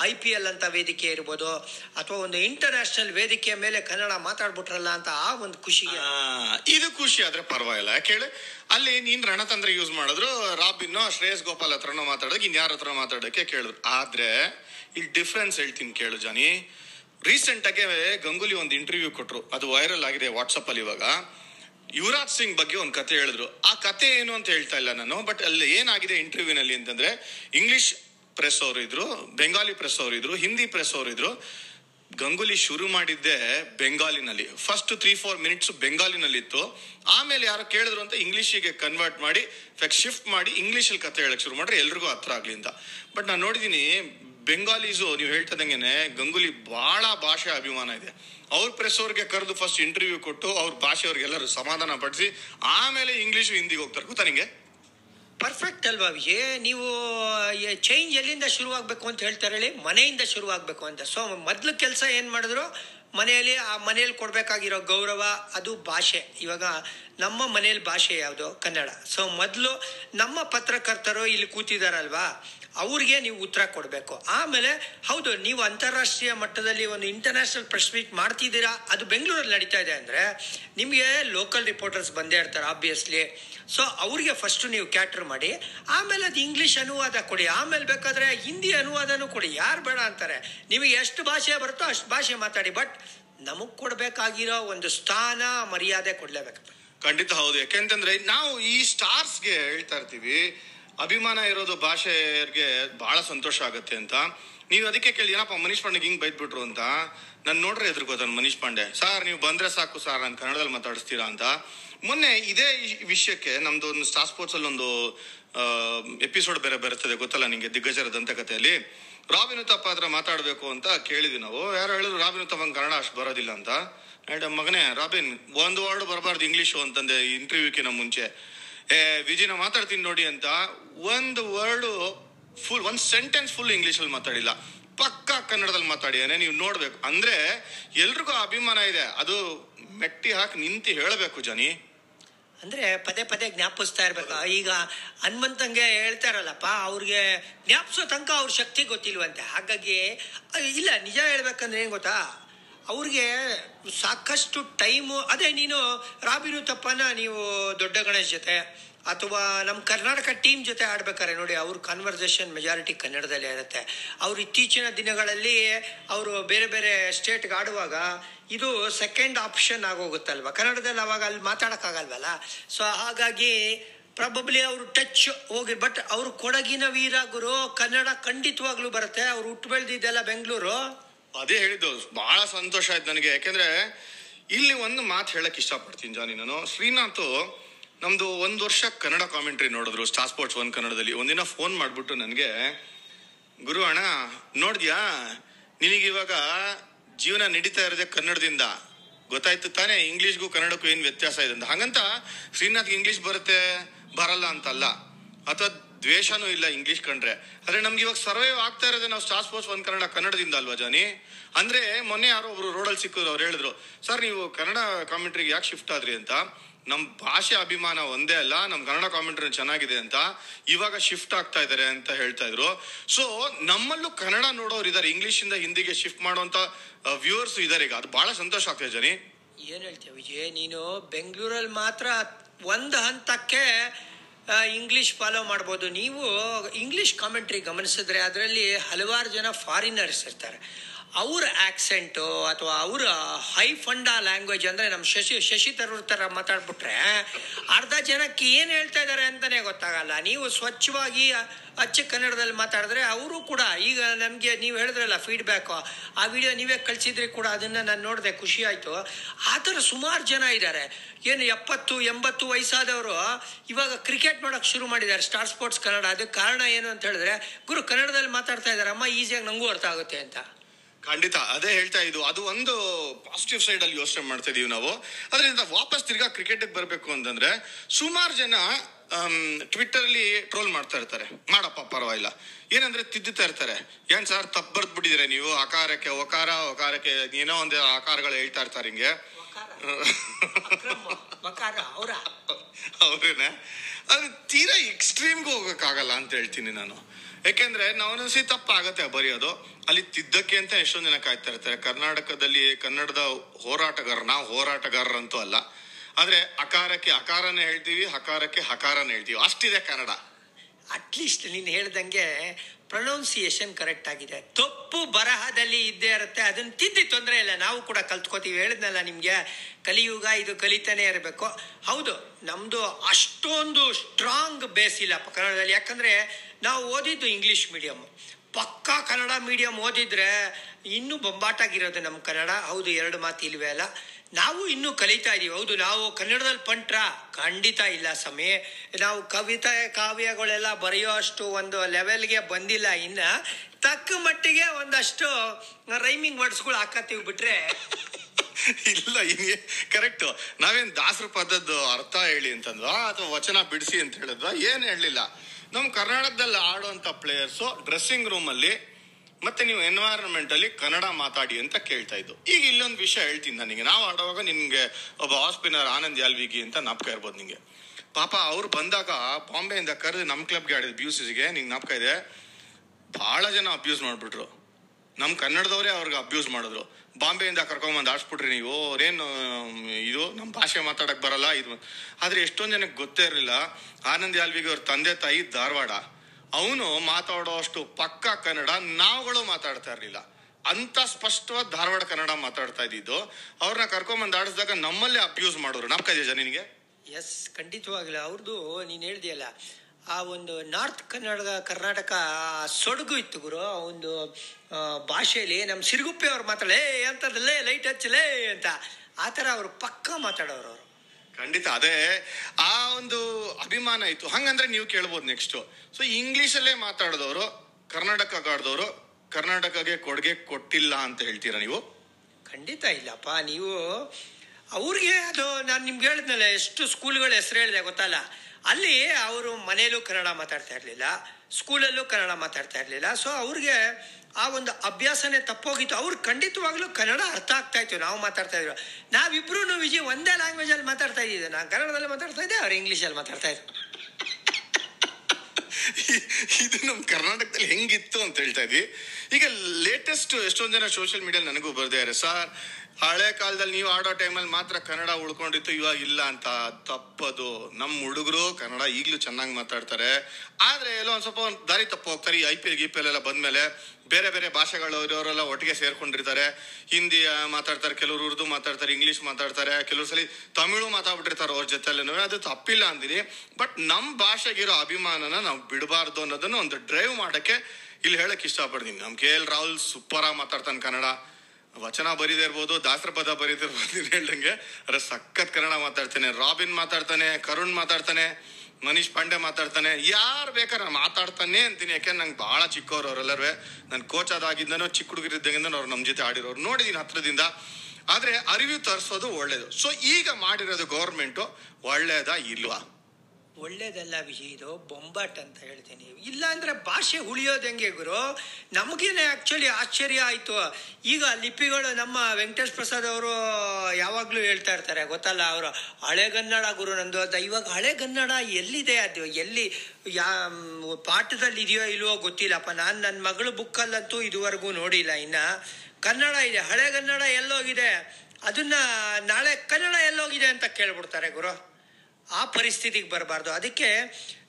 ಐ ಪಿ ಎಲ್ ಅಂತ ವೇದಿಕೆ ಇರ್ಬೋದು, ಅಥವಾ ಒಂದು ಇಂಟರ್ನ್ಯಾಷನಲ್ ವೇದಿಕೆಯ ಮೇಲೆ ಕನ್ನಡ ಮಾತಾಡ್ಬಿಟ್ರಲ್ಲ ಅಂತ ಆ ಒಂದು ಖುಷಿಗೆ. ಇದು ಖುಷಿ ಆದ್ರೆ ಪರವಾಗಿಲ್ಲ. ಯಾಕೆ ಹೇಳಿ? ಅಲ್ಲಿ ನೀನ್ ರಣತಂತ್ರ ಯೂಸ್ ಮಾಡಿದ್ರು ರಾಬಿನ್ನೋ ಶ್ರೇಯಸ್ ಗೋಪಾಲ್ ಹತ್ರನೋ ಮಾತಾಡೋಕೆ, ಇನ್ಯಾರ ಹತ್ರ ಮಾತಾಡೋಕೆ ಕೇಳಿದ್ರು. ಆದ್ರೆ, ಇಲ್ಲಿ ಡಿಫ್ರೆನ್ಸ್ ಹೇಳ್ತೀನಿ ಕೇಳು ಜಾನಿ. ರೀಸೆಂಟ್ ಆಗಿ ಗಂಗೂಲಿ ಒಂದು ಇಂಟರ್ವ್ಯೂ ಕೊಟ್ರು. ಅದು ವೈರಲ್ ಆಗಿದೆ ವಾಟ್ಸಪ್ ಅಲ್ಲಿ ಇವಾಗ. ಯುವರಾಜ್ ಸಿಂಗ್ ಬಗ್ಗೆ ಒಂದು ಕತೆ ಹೇಳಿದ್ರು. ಆ ಕತೆ ಏನು ಅಂತ ಹೇಳ್ತಾ ಇಲ್ಲ ನಾನು ಬಟ್ ಅಲ್ಲಿ ಏನಾಗಿದೆ ಇಂಟರ್ವ್ಯೂನಲ್ಲಿ ಅಂತಂದ್ರೆ ಇಂಗ್ಲಿಷ್ ಪ್ರೆಸ್ ಅವರು ಇದ್ರು ಬೆಂಗಾಲಿ ಪ್ರೆಸ್ ಅವರು ಇದ್ರು ಹಿಂದಿ ಪ್ರೆಸ್ ಅವರು ಇದ್ರು. ಗಂಗೂಲಿ ಶುರು ಮಾಡಿದ್ದೆ ಬೆಂಗಾಲಿನಲ್ಲಿ ಫಸ್ಟ್ ತ್ರೀ ಫೋರ್ ಮಿನಿಟ್ಸ್ ಬೆಂಗಾಲಿನಲ್ಲಿ ಇತ್ತು. ಆಮೇಲೆ ಯಾರು ಕೇಳಿದ್ರು ಅಂತ ಇಂಗ್ಲಿಷಿಗೆ ಕನ್ವರ್ಟ್ ಮಾಡಿ ಶಿಫ್ಟ್ ಮಾಡಿ ಇಂಗ್ಲೀಷಲ್ಲಿ ಕತೆ ಹೇಳಕ್ ಶುರು ಮಾಡ್ರೆ ಎಲ್ರಿಗೂ ಹತ್ರ ಆಗ್ಲಿಂದ ಬಟ್ ನಾನು ನೋಡಿದೀನಿ ಬೆಂಗಾಲೀಸು ನೀವು ಹೇಳ್ತದಂಗೆನೆ ಗಂಗೂಲಿ ಬಹಳ ಭಾಷೆ ಅಭಿಮಾನ ಇದೆ. ಅವ್ರ ಪ್ರೆಸ್ ಅವ್ರಿಗೆ ಕರೆದು ಫಸ್ಟ್ ಇಂಟರ್ವ್ಯೂ ಕೊಟ್ಟು ಅವ್ರ ಭಾಷೆಯವ್ರಿಗೆಲ್ಲರೂ ಸಮಾಧಾನ ಪಡಿಸಿ, ಆಮೇಲೆ ಇಂಗ್ಲೀಷು ಹಿಂದಿಗೆ ಹೋಗ್ತಾರೆ. ಗೊತ್ತಾ ನಿಂಗೆ? ಪರ್ಫೆಕ್ಟ್ ಅಲ್ವಾ ವಿಜಯ್ ನೀವು ಚೇಂಜ್ ಎಲ್ಲಿಂದ ಶುರುವಾಗಬೇಕು ಅಂತ ಹೇಳ್ತಾರೆ ಹೇಳಿ, ಮನೆಯಿಂದ ಶುರುವಾಗಬೇಕು ಅಂತ. ಸೊ ಮೊದಲು ಕೆಲಸ ಏನು ಮಾಡಿದ್ರು, ಮನೆಯಲ್ಲಿ, ಆ ಮನೆಯಲ್ಲಿ ಕೊಡಬೇಕಾಗಿರೋ ಗೌರವ, ಅದು ಭಾಷೆ. ಇವಾಗ ನಮ್ಮ ಮನೆಯಲ್ಲಿ ಭಾಷೆ ಯಾವುದು? ಕನ್ನಡ. ಸೊ ಮೊದಲು ನಮ್ಮ ಪತ್ರಕರ್ತರು ಇಲ್ಲಿ ಕೂತಿದಾರಲ್ವಾ? ಅವ್ರಿಗೆ ನೀವು ಉತ್ತರ ಕೊಡಬೇಕು. ಆಮೇಲೆ, ಹೌದು, ನೀವು ಅಂತಾರಾಷ್ಟ್ರೀಯ ಮಟ್ಟದಲ್ಲಿ ಒಂದು ಇಂಟರ್ನ್ಯಾಷನಲ್ ಪ್ರೆಸ್ ಮೀಟ್ ಮಾಡ್ತಿದ್ದೀರಾ? ಅದು ಬೆಂಗಳೂರಲ್ಲಿ ನಡೀತಾ ಇದೆ ಅಂದರೆ, ನಿಮಗೆ ಲೋಕಲ್ ರಿಪೋರ್ಟರ್ಸ್ ಬಂದೇ ಇರ್ತಾರೆ ಆಬ್ವಿಯಸ್ಲಿ ಸೊ ಅವ್ರಿಗೆ ಫಸ್ಟ್ ನೀವು ಕ್ಯಾಟ್ರ್ ಮಾಡಿ. ಆಮೇಲೆ ಅದು ಇಂಗ್ಲೀಷ್ ಅನುವಾದ ಕೊಡಿ. ಆಮೇಲೆ ಬೇಕಾದರೆ ಹಿಂದಿ ಅನುವಾದನೂ ಕೊಡಿ. ಯಾರು ಬೇಡ ಅಂತಾರೆ. ನಿಮಗೆ ಎಷ್ಟು ಭಾಷೆ ಬರುತ್ತೋ ಅಷ್ಟು ಭಾಷೆ ಮಾತಾಡಿ. ಬಟ್ ನಮಗೆ ಕೊಡಬೇಕಾಗಿರೋ ಒಂದು ಸ್ಥಾನ, ಮರ್ಯಾದೆ ಕೊಡಲೇಬೇಕು. ಖಂಡಿತ ಹೌದು. ಯಾಕೆಂತಂದ್ರೆ, ನಾವು ಈ ಸ್ಟಾರ್ಸ್ಗೆ ಹೇಳ್ತಾ ಇರ್ತೀವಿ. ಅಭಿಮಾನ ಇರೋದು ಭಾಷೆಗೆ ಬಹಳ ಸಂತೋಷ ಆಗುತ್ತೆ ಅಂತ. ನೀವು ಅದಕ್ಕೆ ಕೇಳಿ, ಏನಪ್ಪ, ಮನೀಶ್ ಪಾಂಡೆಗೆ ಹಿಂಗ್ ಬೈದ್ಬಿಟ್ರು ಅಂತ. ನಾನು ನೋಡ್ರೆ ಎದುರ್ಕೋತಾನೆ ಮನೀಶ್ ಪಾಂಡೆ. ಸರ್, ನೀವು ಬಂದ್ರೆ ಸಾಕು ಸರ್, ನಾನು ಕನ್ನಡದಲ್ಲಿ ಮಾತಾಡಿಸ್ತೀರಾ ಅಂತ. ಮೊನ್ನೆ ಇದೇ ವಿಷಯಕ್ಕೆ ನಮ್ದು ಒಂದು ಸ್ಟಾರ್ ಸ್ಪೋರ್ಟ್ಸ್ ಅಲ್ಲಿ ಒಂದು ಎಪಿಸೋಡ್ ಬೇರೆ ಬರುತ್ತದೆ, ಗೊತ್ತಲ್ಲ ನಿಂಗೆ, ದಿಗ್ಗಜರ ದಂತಕಥೆಯಲ್ಲಿ. ರಾಬಿನ್ ಉತ್ತಪ್ಪ ಹತ್ರ ಮಾತಾಡಬೇಕು ಅಂತ ಕೇಳಿದ್ವಿ ನಾವು. ಯಾರು ಹೇಳಿದ್ರು ರಾಬಿನ್ ಉತ್ತಪ್ಪ ಕನ್ನಡ ಅಷ್ಟು ಬರೋದಿಲ್ಲ ಅಂತ. ಮೇಡಮ್ ಮಗನೇ, ರಾಬಿನ್, ಒಂದು ವರ್ಡ್ ಬರಬಾರ್ದು ಇಂಗ್ಲೀಷು ಅಂತಂದೆ ಇಂಟರ್ವ್ಯೂಕಿನ ಮುಂಚೆ. ವಿಜಿನ ಮಾತಾಡ್ತೀನಿ ನೋಡಿ ಅಂತ ಒಂದು ವರ್ಡ್ ಫುಲ್ ಒಂದು ಸೆಂಟೆನ್ಸ್ ಫುಲ್ ಇಂಗ್ಲೀಷಲ್ಲಿ ಮಾತಾಡಿಲ್ಲ. ಪಕ್ಕಾ ಕನ್ನಡದಲ್ಲಿ ಮಾತಾಡಿದಾನೆ ನೀವು ನೋಡ್ಬೇಕು. ಅಂದ್ರೆ ಎಲ್ರಿಗೂ ಅಭಿಮಾನ ಇದೆ. ಅದು ಮೆಟ್ಟಿ ಹಾಕಿ ನಿಂತು ಹೇಳಬೇಕು ಜನಿ. ಅಂದ್ರೆ ಪದೇ ಪದೇ ಜ್ಞಾಪಿಸ್ತಾ ಇರ್ಬೇಕು. ಈಗ ಹನುಮಂತಂಗೆ ಹೇಳ್ತಾರಲ್ಲಪ್ಪ ಅವ್ರಿಗೆ ಜ್ಞಾಪಿಸೋ ತನಕ ಅವ್ರ ಶಕ್ತಿ ಗೊತ್ತಿಲ್ವಂತೆ. ಹಾಗಾಗಿ ಇಲ್ಲ, ನಿಜ ಹೇಳ್ಬೇಕಂದ್ರೆ ಏನು ಗೊತ್ತಾ? ಅವ್ರಿಗೆ ಸಾಕಷ್ಟು ಟೈಮು, ಅದೇ ನೀನು ರಾಬಿನು ತಪ್ಪನ, ನೀವು ದೊಡ್ಡ ಗಣೇಶ್ ಜೊತೆ ಅಥವಾ ನಮ್ಮ ಕರ್ನಾಟಕ ಟೀಮ್ ಜೊತೆ ಆಡ್ಬೇಕಾರೆ ನೋಡಿ, ಅವ್ರ ಕನ್ವರ್ಸೇಷನ್ ಮೆಜಾರಿಟಿ ಕನ್ನಡದಲ್ಲೇ ಇರುತ್ತೆ. ಅವ್ರು ಇತ್ತೀಚಿನ ದಿನಗಳಲ್ಲಿ ಅವರು ಬೇರೆ ಬೇರೆ ಸ್ಟೇಟ್ಗೆ ಆಡುವಾಗ ಇದು ಸೆಕೆಂಡ್ ಆಪ್ಷನ್ ಆಗೋಗುತ್ತಲ್ವ? ಕನ್ನಡದಲ್ಲಿ ಅವಾಗ ಅಲ್ಲಿ ಮಾತಾಡೋಕ್ಕಾಗಲ್ವಲ್ಲ? ಸೊ ಹಾಗಾಗಿ ಪ್ರಾಬಬ್ಲಿ ಅವರು ಟಚ್ ಹೋಗಿ ಬಟ್ ಅವರು ಕೊಡಗಿನ ವೀರ ಗುರು ಕನ್ನಡ ಖಂಡಿತವಾಗ್ಲೂ ಬರುತ್ತೆ. ಅವ್ರು ಹುಟ್ಟು ಬೆಳೆದಿದ್ದೆಲ್ಲ ಬೆಂಗಳೂರು. ಅದೇ ಹೇಳಿದ್ದು, ಬಹಳ ಸಂತೋಷ ಆಯ್ತು ನನಗೆ. ಯಾಕೆಂದ್ರೆ ಇಲ್ಲಿ ಒಂದು ಮಾತು ಹೇಳಕ್ ಇಷ್ಟಪಡ್ತೀನಿ ಜಾನಿ ನಾನು. ಶ್ರೀನಾಥ್ ನಮ್ದು ಒಂದು ವರ್ಷ ಕನ್ನಡ ಕಾಮೆಂಟ್ರಿ ನೋಡಿದ್ರು ಸ್ಟಾರ್ ಸ್ಪೋರ್ಟ್ಸ್ ಒನ್ ಕನ್ನಡದಲ್ಲಿ. ಒಂದಿನ ಫೋನ್ ಮಾಡಿಬಿಟ್ಟು ನನಗೆ, ಗುರು ಅಣ್ಣ, ನೋಡಿದ್ಯಾ? ನಿನಗಿವಾಗ ಜೀವನ ನಡೀತಾ ಇರೋದೇ ಕನ್ನಡದಿಂದ. ಗೊತ್ತಾಯ್ತು ತಾನೇ, ಇಂಗ್ಲಿಷ್ಗೂ ಕನ್ನಡಕ್ಕೂ ಏನು ವ್ಯತ್ಯಾಸ ಇದೆ ಅಂತ. ಹಾಗಂತ ಶ್ರೀನಾಥ್ಗೆ ಇಂಗ್ಲೀಷ್ ಬರುತ್ತೆ, ಬರಲ್ಲ ಅಂತಲ್ಲ. ಅಥವಾ ದ್ವೇಷನೂ ಇಲ್ಲ ಇಂಗ್ಲಿಷ್ ಕಂಡ್ರೆ. ಆದ್ರೆ ನಮ್ಗೆ ಇವಾಗ ಸರ್ವೈವ್ ಆಗ್ತಾ ಇರೋದೇ ನಾವು ಸ್ಟಾರ್ ಸ್ಪೋರ್ಟ್ಸ್ ಒಂದ್ ಕನ್ನಡ ಕನ್ನಡದಿಂದ ಅಲ್ವಾ ಜಾನಿ? ಅಂದ್ರೆ ಮೊನ್ನೆ ಯಾರೋ ಒಬ್ರು ರೋಡಲ್ಲಿ ಸಿಕ್ಕಿದ್ರು, ಅವ್ರು ಹೇಳಿದ್ರು, ಸರ್, ನೀವು ಕನ್ನಡ ಕಾಮೆಂಟ್ರಿಗೆ ಯಾಕೆ ಶಿಫ್ಟ್ ಆದ್ರಿ ಅಂತ? ನಮ್ಮ ಭಾಷೆ ಅಭಿಮಾನ ಒಂದೇ ಅಲ್ಲ ನಮ್ಮ ಕನ್ನಡ ಕಾಮೆಂಟ್ರಿ ಚೆನ್ನಾಗಿದೆ ಅಂತ. ಇವಾಗ ಶಿಫ್ಟ್ ಆಗ್ತಾ ಇದಾರೆ ಅಂತ ಹೇಳ್ತಾ ಇದ್ರು. ಸೊ ನಮ್ಮಲ್ಲೂ ಕನ್ನಡ ನೋಡೋರು ಇದ್ದಾರೆ ಇಂಗ್ಲಿಷ್ ಇಂದ ಹಿಂದಿಗೆ ಶಿಫ್ಟ್ ಮಾಡುವಂತ ವ್ಯೂವರ್ಸ್ ಇದಾರೆ ಈಗ. ಅದು ಬಹಳ ಸಂತೋಷ ಆಗ್ತದೆ ಜನಿ. ಏನ್ ಹೇಳ್ತೀಯ ವಿಜಯ್? ನೀನು ಬೆಂಗಳೂರಲ್ಲಿ ಮಾತ್ರ ಒಂದು ಹಂತಕ್ಕೆ ಇಂಗ್ಲಿಷ್ ಫಾಲೋ ಮಾಡ್ಬೋದು. ನೀವು ಇಂಗ್ಲೀಷ್ ಕಾಮೆಂಟ್ರಿ ಗಮನಿಸಿದ್ರೆ ಅದರಲ್ಲಿ ಹಲವಾರು ಜನ ಫಾರಿನರ್ಸ್ ಇರ್ತಾರೆ. ಅವ್ರ ಆಕ್ಸೆಂಟು ಅಥವಾ ಅವರ ಹೈ ಫಂಡಾ ಲ್ಯಾಂಗ್ವೇಜ್ ಅಂದ್ರೆ ನಮ್ಮ ಶಶಿ ಶಶಿ ತರೂರ್ ತರ ಮಾತಾಡ್ಬಿಟ್ರೆ ಅರ್ಧ ಜನಕ್ಕೆ ಏನು ಹೇಳ್ತಾ ಇದ್ದಾರೆ ಅಂತಲೇ ಗೊತ್ತಾಗಲ್ಲ. ನೀವು ಸ್ವಚ್ಛವಾಗಿ ಅಚ್ಚ ಕನ್ನಡದಲ್ಲಿ ಮಾತಾಡಿದ್ರೆ ಅವರು ಕೂಡ, ಈಗ ನಮಗೆ ನೀವು ಹೇಳಿದ್ರಲ್ಲ ಫೀಡ್ಬ್ಯಾಕ್ ಆ ವಿಡಿಯೋ ನೀವೇ ಕಳ್ಸಿದ್ರಿ ಕೂಡ ಅದನ್ನ ನಾನು ನೋಡಿದೆ, ಖುಷಿ ಆಯ್ತು. ಆ ಥರ ಸುಮಾರು ಜನ ಇದ್ದಾರೆ ಏನು ಎಪ್ಪತ್ತು, ಎಂಬತ್ತು ವಯಸ್ಸಾದವರು ಇವಾಗ ಕ್ರಿಕೆಟ್ ನೋಡಕ್ ಶುರು ಮಾಡಿದ್ದಾರೆ ಸ್ಟಾರ್ ಸ್ಪೋರ್ಟ್ಸ್ ಕನ್ನಡ ಅದಕ್ಕೆ ಕಾರಣ ಏನು ಅಂತ ಹೇಳಿದ್ರೆ, ಗುರು ಕನ್ನಡದಲ್ಲಿ ಮಾತಾಡ್ತಾ ಇದ್ದಾರೆ ಅಮ್ಮ ಈಸಿಯಾಗಿ ನಂಗೂ ಅರ್ಥ ಆಗುತ್ತೆ ಅಂತ. ಖಂಡಿತ ಅದೇ ಹೇಳ್ತಾ ಇದ್ದು ಅದು ಒಂದು ಪಾಸಿಟಿವ್ ಸೈಡ್ ಅಲ್ಲಿ ಯೋಚನೆ ಮಾಡ್ತಾ ಇದೀವಿ ನಾವು. ಅದರಿಂದ ವಾಪಸ್ ತಿರ್ಗಾ ಕ್ರಿಕೆಟ್ ಬರಬೇಕು ಅಂತಂದ್ರೆ ಸುಮಾರು ಜನ ಟ್ವಿಟ್ಟರ್ ಅಲ್ಲಿ ಟ್ರೋಲ್ ಮಾಡ್ತಾ ಇರ್ತಾರೆ. ಮಾಡಪ್ಪ ಪರವಾಗಿಲ್ಲ. ಏನಂದ್ರೆ ತಿದ್ದುತ್ತಾ ಇರ್ತಾರೆ. ಏನ್ ಸರ್ ತಪ್ಪು ಬರ್ದ್ ಬಿಟ್ಟಿದ್ರೆ ನೀವು? ಆಕಾರಕ್ಕೆ ಒಕಾರ ಒಕಾರಕ್ಕೆ ಏನೋ ಒಂದು ಆಕಾರಗಳು ಹೇಳ್ತಾ ಇರ್ತಾರೆ ಹಿಂಗೆ. ಅವ್ರೇನೆ? *laughs* ಅದು ತೀರಾ ಎಕ್ಸ್ಟ್ರೀಮ್ಗೆ ಹೋಗಕ್ಕಾಗಲ್ಲ ಅಂತ ಹೇಳ್ತೀನಿ ನಾನು. ಯಾಕೆಂದ್ರೆ ನಾವು ಒಂದೊಂದ್ಸಿ ತಪ್ಪಾಗತ್ತೆ ಬರೆಯೋದು. ಅಲ್ಲಿ ತಿದ್ದಕ್ಕೆ ಅಂತ ಎಷ್ಟೊಂದು ಜನ ಕಾಯ್ತಾ ಇರ್ತಾರೆ. ಕರ್ನಾಟಕದಲ್ಲಿ ಕನ್ನಡದ ಹೋರಾಟಗಾರ, ನಾವು ಹೋರಾಟಗಾರರಂತೂ ಅಲ್ಲ. ಆದ್ರೆ ಅಕಾರಕ್ಕೆ ಅಕಾರನೇ ಹೇಳ್ತೀವಿ, ಹಕಾರಕ್ಕೆ ಹಕಾರನೇ ಹೇಳ್ತೀವಿ. ಅಷ್ಟಿದೆ ಕನ್ನಡ. ಅಟ್ಲೀಸ್ಟ್ ನೀನು ಹೇಳ್ದಂಗೆ ಪ್ರೊನೌನ್ಸಿಯೇಷನ್ ಕರೆಕ್ಟ್ ಆಗಿದೆ. ತಪ್ಪು ಬರಹದಲ್ಲಿ ಇದ್ದೇ ಇರುತ್ತೆ. ಅದನ್ನ ತಿದ್ದಿ ತೊಂದರೆ ಇಲ್ಲ. ನಾವು ಕೂಡ ಕಲ್ತ್ಕೋತೀವಿ. ಹೇಳಿದ್ನಲ್ಲ ನಿಮ್ಗೆ, ಕಲಿಯುಗ ಇದು ಕಲಿತಾನೆ ಇರಬೇಕು. ಹೌದು, ನಮ್ದು ಅಷ್ಟೊಂದು ಸ್ಟ್ರಾಂಗ್ ಬೇಸ್ ಇಲ್ಲ ಕನ್ನಡದಲ್ಲಿ. ಯಾಕಂದ್ರೆ ನಾವು ಓದಿದ್ದು ಇಂಗ್ಲಿಷ್ ಮೀಡಿಯಮ್ ಪಕ್ಕಾ ಕನ್ನಡ ಮೀಡಿಯಂ ಓದಿದ್ರೆ ಇನ್ನೂ ಬೊಂಬಾಟಾಗಿರೋದು ನಮ್ಮ ಕನ್ನಡ. ಹೌದು, ಎರಡು ಮಾತು ಇಲ್ವೇ ಅಲ್ಲ. ನಾವು ಇನ್ನೂ ಕಲಿತಾ ಇದೀವಿ. ಹೌದು, ನಾವು ಕನ್ನಡದಲ್ಲಿ ಪಂಟ್ರ? ಖಂಡಿತ ಇಲ್ಲ ಸಮಯ ನಾವು ಕವಿತೆ, ಕಾವ್ಯಗಳೆಲ್ಲ ಬರೆಯೋ ಅಷ್ಟು ಒಂದು ಲೆವೆಲ್ಗೆ ಬಂದಿಲ್ಲ. ಇನ್ನ ತಕ್ಕ ಮಟ್ಟಿಗೆ ಒಂದಷ್ಟು ರೈಮಿಂಗ್ ವರ್ಡ್ಸ್ಗಳು ಹಾಕತ್ತೀವಿ ಬಿಟ್ರೆ. ಇಲ್ಲ, ಹಿಂಗೆ ಕರೆಕ್ಟ್ ನಾವೇನ್ ದಾಸರ ಪದದ್ದು ಅರ್ಥ ಹೇಳಿ ಅಂತಂದ್ವಾ? ಅಥವಾ ವಚನ ಬಿಡಿಸಿ ಅಂತ ಹೇಳಿದ್ವಾ? ಏನು ಹೇಳಲಿಲ್ಲ. ನಮ್ ಕರ್ನಾಟಕದಲ್ಲಿ ಆಡುವಂತ ಪ್ಲೇಯರ್ಸು ಡ್ರೆಸ್ಸಿಂಗ್ ರೂಮ್ ಅಲ್ಲಿ ಮತ್ತೆ ನೀವು ಎನ್ವೈರನ್ಮೆಂಟ್ ಅಲ್ಲಿ ಕನ್ನಡ ಮಾತಾಡಿ ಅಂತ ಕೇಳ್ತಾ ಇದ್ದು. ಈಗ ಇಲ್ಲೊಂದು ವಿಷಯ ಹೇಳ್ತೀನಿ ನನಗೆ. ನಾವು ಆಡುವಾಗ ನಿನ್ಗೆ ಒಬ್ಬ ಆಸ್ಪಿನರ್ ಆನಂದ್ ಯಾಲ್ವಿಗಿ ಅಂತ ನಾಪ್ಕ ಇರ್ಬೋದು ನಿಂಗೆ. ಪಾಪ ಅವ್ರು ಬಂದಾಗ ಬಾಂಬೆಯಿಂದ ಕರೆದು ನಮ್ಮ ಕ್ಲಬ್ಗೆ ಆಡಿದ ಬ್ಯೂಸಿಸ್ಗೆ ನಿಂಗೆ ನಾಪ್ಕ ಇದೆ. ಬಹಳ ಜನ ಅಬ್ಯೂಸ್ ಮಾಡ್ಬಿಟ್ರು. ನಮ್ಮ ಕನ್ನಡದವರೇ ಅವ್ರಿಗೆ ಅಬ್ಯೂಸ್ ಮಾಡಿದ್ರು. ಬಾಂಬೆಯಿಂದ ಕರ್ಕೊಂಬಂದು ಆಡಿಸ್ಬಿಟ್ರಿ ನೀವು, ಅವ್ರೇನು ಇದು ನಮ್ಮ ಭಾಷೆ ಮಾತಾಡಕ್ ಬರಲ್ಲ, ಇದು ಆದ್ರೆ ಎಷ್ಟೊಂದು ಜನಕ್ಕೆ ಗೊತ್ತೇ ಇರಲಿಲ್ಲ. ಆನಂದ್ ಯಾಲ್ವಿಗೆ ಅವ್ರ ತಂದೆ ತಾಯಿ ಧಾರವಾಡ. ಅವನು ಮಾತಾಡೋ ಅಷ್ಟು ಪಕ್ಕ ಕನ್ನಡ ನಾವುಗಳು ಮಾತಾಡ್ತಾ ಇರಲಿಲ್ಲ. ಅಂತ ಸ್ಪಷ್ಟವಾದ ಧಾರವಾಡ ಕನ್ನಡ ಮಾತಾಡ್ತಾ ಇದ್ದಿದ್ದು. ಅವ್ರನ್ನ ಕರ್ಕೊಂಬಂದು ಆಡಿಸಿದಾಗ ನಮ್ಮಲ್ಲೇ ಅಬ್ಯೂಸ್ ಮಾಡೋರು. ನಾಲ್ಕ ಜನ ನಿನಗೆ? ಎಸ್ ಖಂಡಿತವಾಗ್ಲೂ. ಅವ್ರದ್ದು ನೀನು ಹೇಳ್ದಿಯಲ್ಲ ಆ ಒಂದು ನಾರ್ತ್ ಕನ್ನಡದ ಕರ್ನಾಟಕ ಸೊಡಗು ಇತ್ತು ಗುರು. ಆ ಒಂದು ಭಾಷೆಯಲ್ಲಿ ನಮ್ಮ ಸಿರುಗುಪ್ಪೆ ಅವ್ರು ಮಾತಾಡಲೇ ಅಂತದಲ್ಲೇ ಲೈಟ್ ಹಚ್ಚಲೇ ಅಂತ. ಆ ಥರ ಅವರು ಪಕ್ಕ ಮಾತಾಡೋರು ಅವರು. ಖಂಡಿತ ಅದೇ ಆ ಒಂದು ಅಭಿಮಾನ ಇತ್ತು. ಹಂಗಂದ್ರೆ ನೀವು ಕೇಳ್ಬೋದು ನೆಕ್ಸ್ಟ್. ಸೊ ಇಂಗ್ಲೀಷಲ್ಲೇ ಮಾತಾಡಿದವರು ಕರ್ನಾಟಕ ಕಾಡ್ದವರು ಕರ್ನಾಟಕಗೆ ಕೊಡುಗೆ ಕೊಟ್ಟಿಲ್ಲ ಅಂತ ಹೇಳ್ತೀರಾ ನೀವು? ಖಂಡಿತ ಇಲ್ಲಪ್ಪ. ನೀವು ಅವ್ರಿಗೆ ಅದು ನಾನು ನಿಮ್ಗೆ ಹೇಳಿದ್ನಲ್ಲ, ಎಷ್ಟು ಸ್ಕೂಲ್ಗಳ ಹೆಸರು ಹೇಳಿದೆ ಗೊತ್ತಲ್ಲ? ಅಲ್ಲಿ ಅವರು ಮನೆಯಲ್ಲೂ ಕನ್ನಡ ಮಾತಾಡ್ತಾ ಇರಲಿಲ್ಲ, ಸ್ಕೂಲಲ್ಲೂ ಕನ್ನಡ ಮಾತಾಡ್ತಾ ಇರಲಿಲ್ಲ. ಸೊ ಅವ್ರಿಗೆ ಆ ಒಂದು ಅಭ್ಯಾಸನೇ ತಪ್ಪೋಗಿತ್ತು. ಅವ್ರು ಖಂಡಿತವಾಗ್ಲೂ ಕನ್ನಡ ಅರ್ಥ ಆಗ್ತಾ ಇತ್ತು, ನಾವು ಮಾತಾಡ್ತಾ ಇದ್ರು. ನಾವಿಬ್ರು ವಿಜಯ್ ಒಂದೇ ಲ್ಯಾಂಗ್ವೇಜಲ್ಲಿ ಮಾತಾಡ್ತಾ ಇದ್ದೀವಿ. ನಾನು ಕನ್ನಡದಲ್ಲಿ ಮಾತಾಡ್ತಾ ಇದ್ದೆ, ಅವ್ರು ಇಂಗ್ಲೀಷಲ್ಲಿ ಮಾತಾಡ್ತಾ ಇದ್ರು. *laughs* ಇದು ನಮ್ಮ ಕರ್ನಾಟಕದಲ್ಲಿ ಹೆಂಗಿತ್ತು ಅಂತ ಹೇಳ್ತಾ ಇದ್ವಿ ಈಗ ಲೇಟೆಸ್ಟ್ ಎಷ್ಟೊಂದ್ ಜನ ಸೋಷಿಯಲ್ ಮೀಡಿಯಲ್ಲಿ ನನಗೂ ಬರ್ದಿದ್ದಾರೆ ಸರ್ ಹಳೆ ಕಾಲದಲ್ಲಿ ನೀವು ಆಡೋ ಟೈಮಲ್ಲಿ ಮಾತ್ರ ಕನ್ನಡ ಉಳ್ಕೊಂಡಿತ್ತು, ಇವಾಗ ಇಲ್ಲ ಅಂತ. ತಪ್ಪದು. ನಮ್ಮ ಹುಡುಗರು ಕನ್ನಡ ಈಗಲೂ ಚೆನ್ನಾಗಿ ಮಾತಾಡ್ತಾರೆ. ಆದ್ರೆ ಎಲ್ಲೋ ಒಂದು ಸ್ವಲ್ಪ ದಾರಿ ತಪ್ಪು ಹೋಗ್ತಾರೆ. ಈ ಐ ಪಿ ಎಲ್ ಗಿ ಪಿ ಎಲ್ ಎಲ್ಲ ಬಂದಮೇಲೆ ಬೇರೆ ಬೇರೆ ಭಾಷೆಗಳು ಇರೋರೆಲ್ಲ ಒಟ್ಟಿಗೆ ಸೇರ್ಕೊಂಡಿರ್ತಾರೆ. ಹಿಂದಿ ಮಾತಾಡ್ತಾರೆ. ಕೆಲವರು ಉರ್ದು ಮಾತಾಡ್ತಾರೆ, ಇಂಗ್ಲೀಷ್ ಮಾತಾಡ್ತಾರೆ. ಕೆಲವರು ಸಲ ತಮಿಳು ಮಾತಾಡ್ಬಿಟ್ಟಿರ್ತಾರೆ ಅವ್ರ ಜೊತೆಲ್ಲೂ ಅದು ತಪ್ಪಿಲ್ಲ ಅಂದಿನಿ ಬಟ್ ನಮ್ಮ ಭಾಷೆಗಿರೋ ಅಭಿಮಾನನ ನಾವು ಬಿಡಬಾರ್ದು ಅನ್ನೋದನ್ನ ಒಂದು ಡ್ರೈವ್ ಮಾಡಕ್ಕೆ ಇಲ್ಲಿ ಹೇಳಕ್ಕೆ ಇಷ್ಟಪಡ್ತೀನಿ. ನಮ್ಮ ಕೆ ಎಲ್ ರಾಹುಲ್ ಸೂಪರಾಗಿ ಮಾತಾಡ್ತಾನೆ ಕನ್ನಡ. ವಚನ ಬರೀದೇ ಇರ್ಬೋದು, ದಾಸರ ಪದ ಬರೀದಿರ್ಬೋದು ನೀನ್ ಹೇಳ್ದಂಗೆ. ಅರೆ ಸಖತ್ ಕನ್ನಡ ಮಾತಾಡ್ತಾನೆ, ರಾಬಿನ್ ಮಾತಾಡ್ತಾನೆ, ಕರುಣ್ ಮಾತಾಡ್ತಾನೆ, ಮನೀಶ್ ಪಾಂಡೆ ಮಾತಾಡ್ತಾನೆ, ಯಾರು ಬೇಕಾದ್ರೆ ನಾನು ಮಾತಾಡ್ತಾನೆ ಅಂತೀನಿ. ಯಾಕೆ ನಂಗೆ ಬಹಳ ಚಿಕ್ಕವ್ರು ಅವರೆಲ್ಲರೂ. ನನ್ನ ಕೋಚ್ ಅದಾಗಿಂದನೂ ಚಿಕ್ಕ ಹುಡುಗರಿದ್ದಾಗಿಂದ ಅವ್ರು ನಮ್ಮ ಜೊತೆ ಆಡಿರೋರು. ನೋಡಿದೀನಿ ಹತ್ರದಿಂದ. ಆದರೆ ಅರಿವು ತರಿಸೋದು ಒಳ್ಳೇದು. ಸೊ ಈಗ ಮಾಡಿರೋದು ಗೌರ್ಮೆಂಟು ಒಳ್ಳೇದಾ ಇಲ್ವಾ? ಒಳ್ಳೇದಲ್ಲ ವಿಜಯ್ ಇದು ಬೊಂಬಾಟ್ ಅಂತ ಹೇಳ್ತೀನಿ ಇಲ್ಲ ಭಾಷೆ ಉಳಿಯೋದು ಹೆಂಗೆ ಗುರು? ನಮಗೇನೆ ಆಕ್ಚುಲಿ ಆಶ್ಚರ್ಯ ಆಯಿತು. ಈಗ ಲಿಪಿಗಳು ನಮ್ಮ ವೆಂಕಟೇಶ್ ಪ್ರಸಾದ್ ಅವರು ಯಾವಾಗಲೂ ಹೇಳ್ತಾ ಇರ್ತಾರೆ, ಗೊತ್ತಲ್ಲ ಅವರು? ಹಳೆಗನ್ನಡ ಗುರು ನಂದು ಅಂತ. ಇವಾಗ ಹಳೆಗನ್ನಡ ಎಲ್ಲಿದೆ ಅದು? ಎಲ್ಲಿ, ಯಾ ಪಾಠದಲ್ಲಿ ಇದೆಯೋ ಇಲ್ವೋ ಗೊತ್ತಿಲ್ಲಪ್ಪ. ನಾನು ನನ್ನ ಮಗಳ ಬುಕ್ಕಲ್ಲಂತೂ ಇದುವರೆಗೂ ನೋಡಿಲ್ಲ ಇನ್ನ. ಕನ್ನಡ ಇದೆ ಹಳೆಗನ್ನಡ ಎಲ್ಲೋಗಿದೆ. ಅದನ್ನ ನಾಳೆ ಕನ್ನಡ ಎಲ್ಲೋಗಿದೆ ಅಂತ ಕೇಳ್ಬಿಡ್ತಾರೆ ಗುರು. ಆ ಪರಿಸ್ಥಿತಿಗೆ ಬರಬಾರ್ದು. ಅದಕ್ಕೆ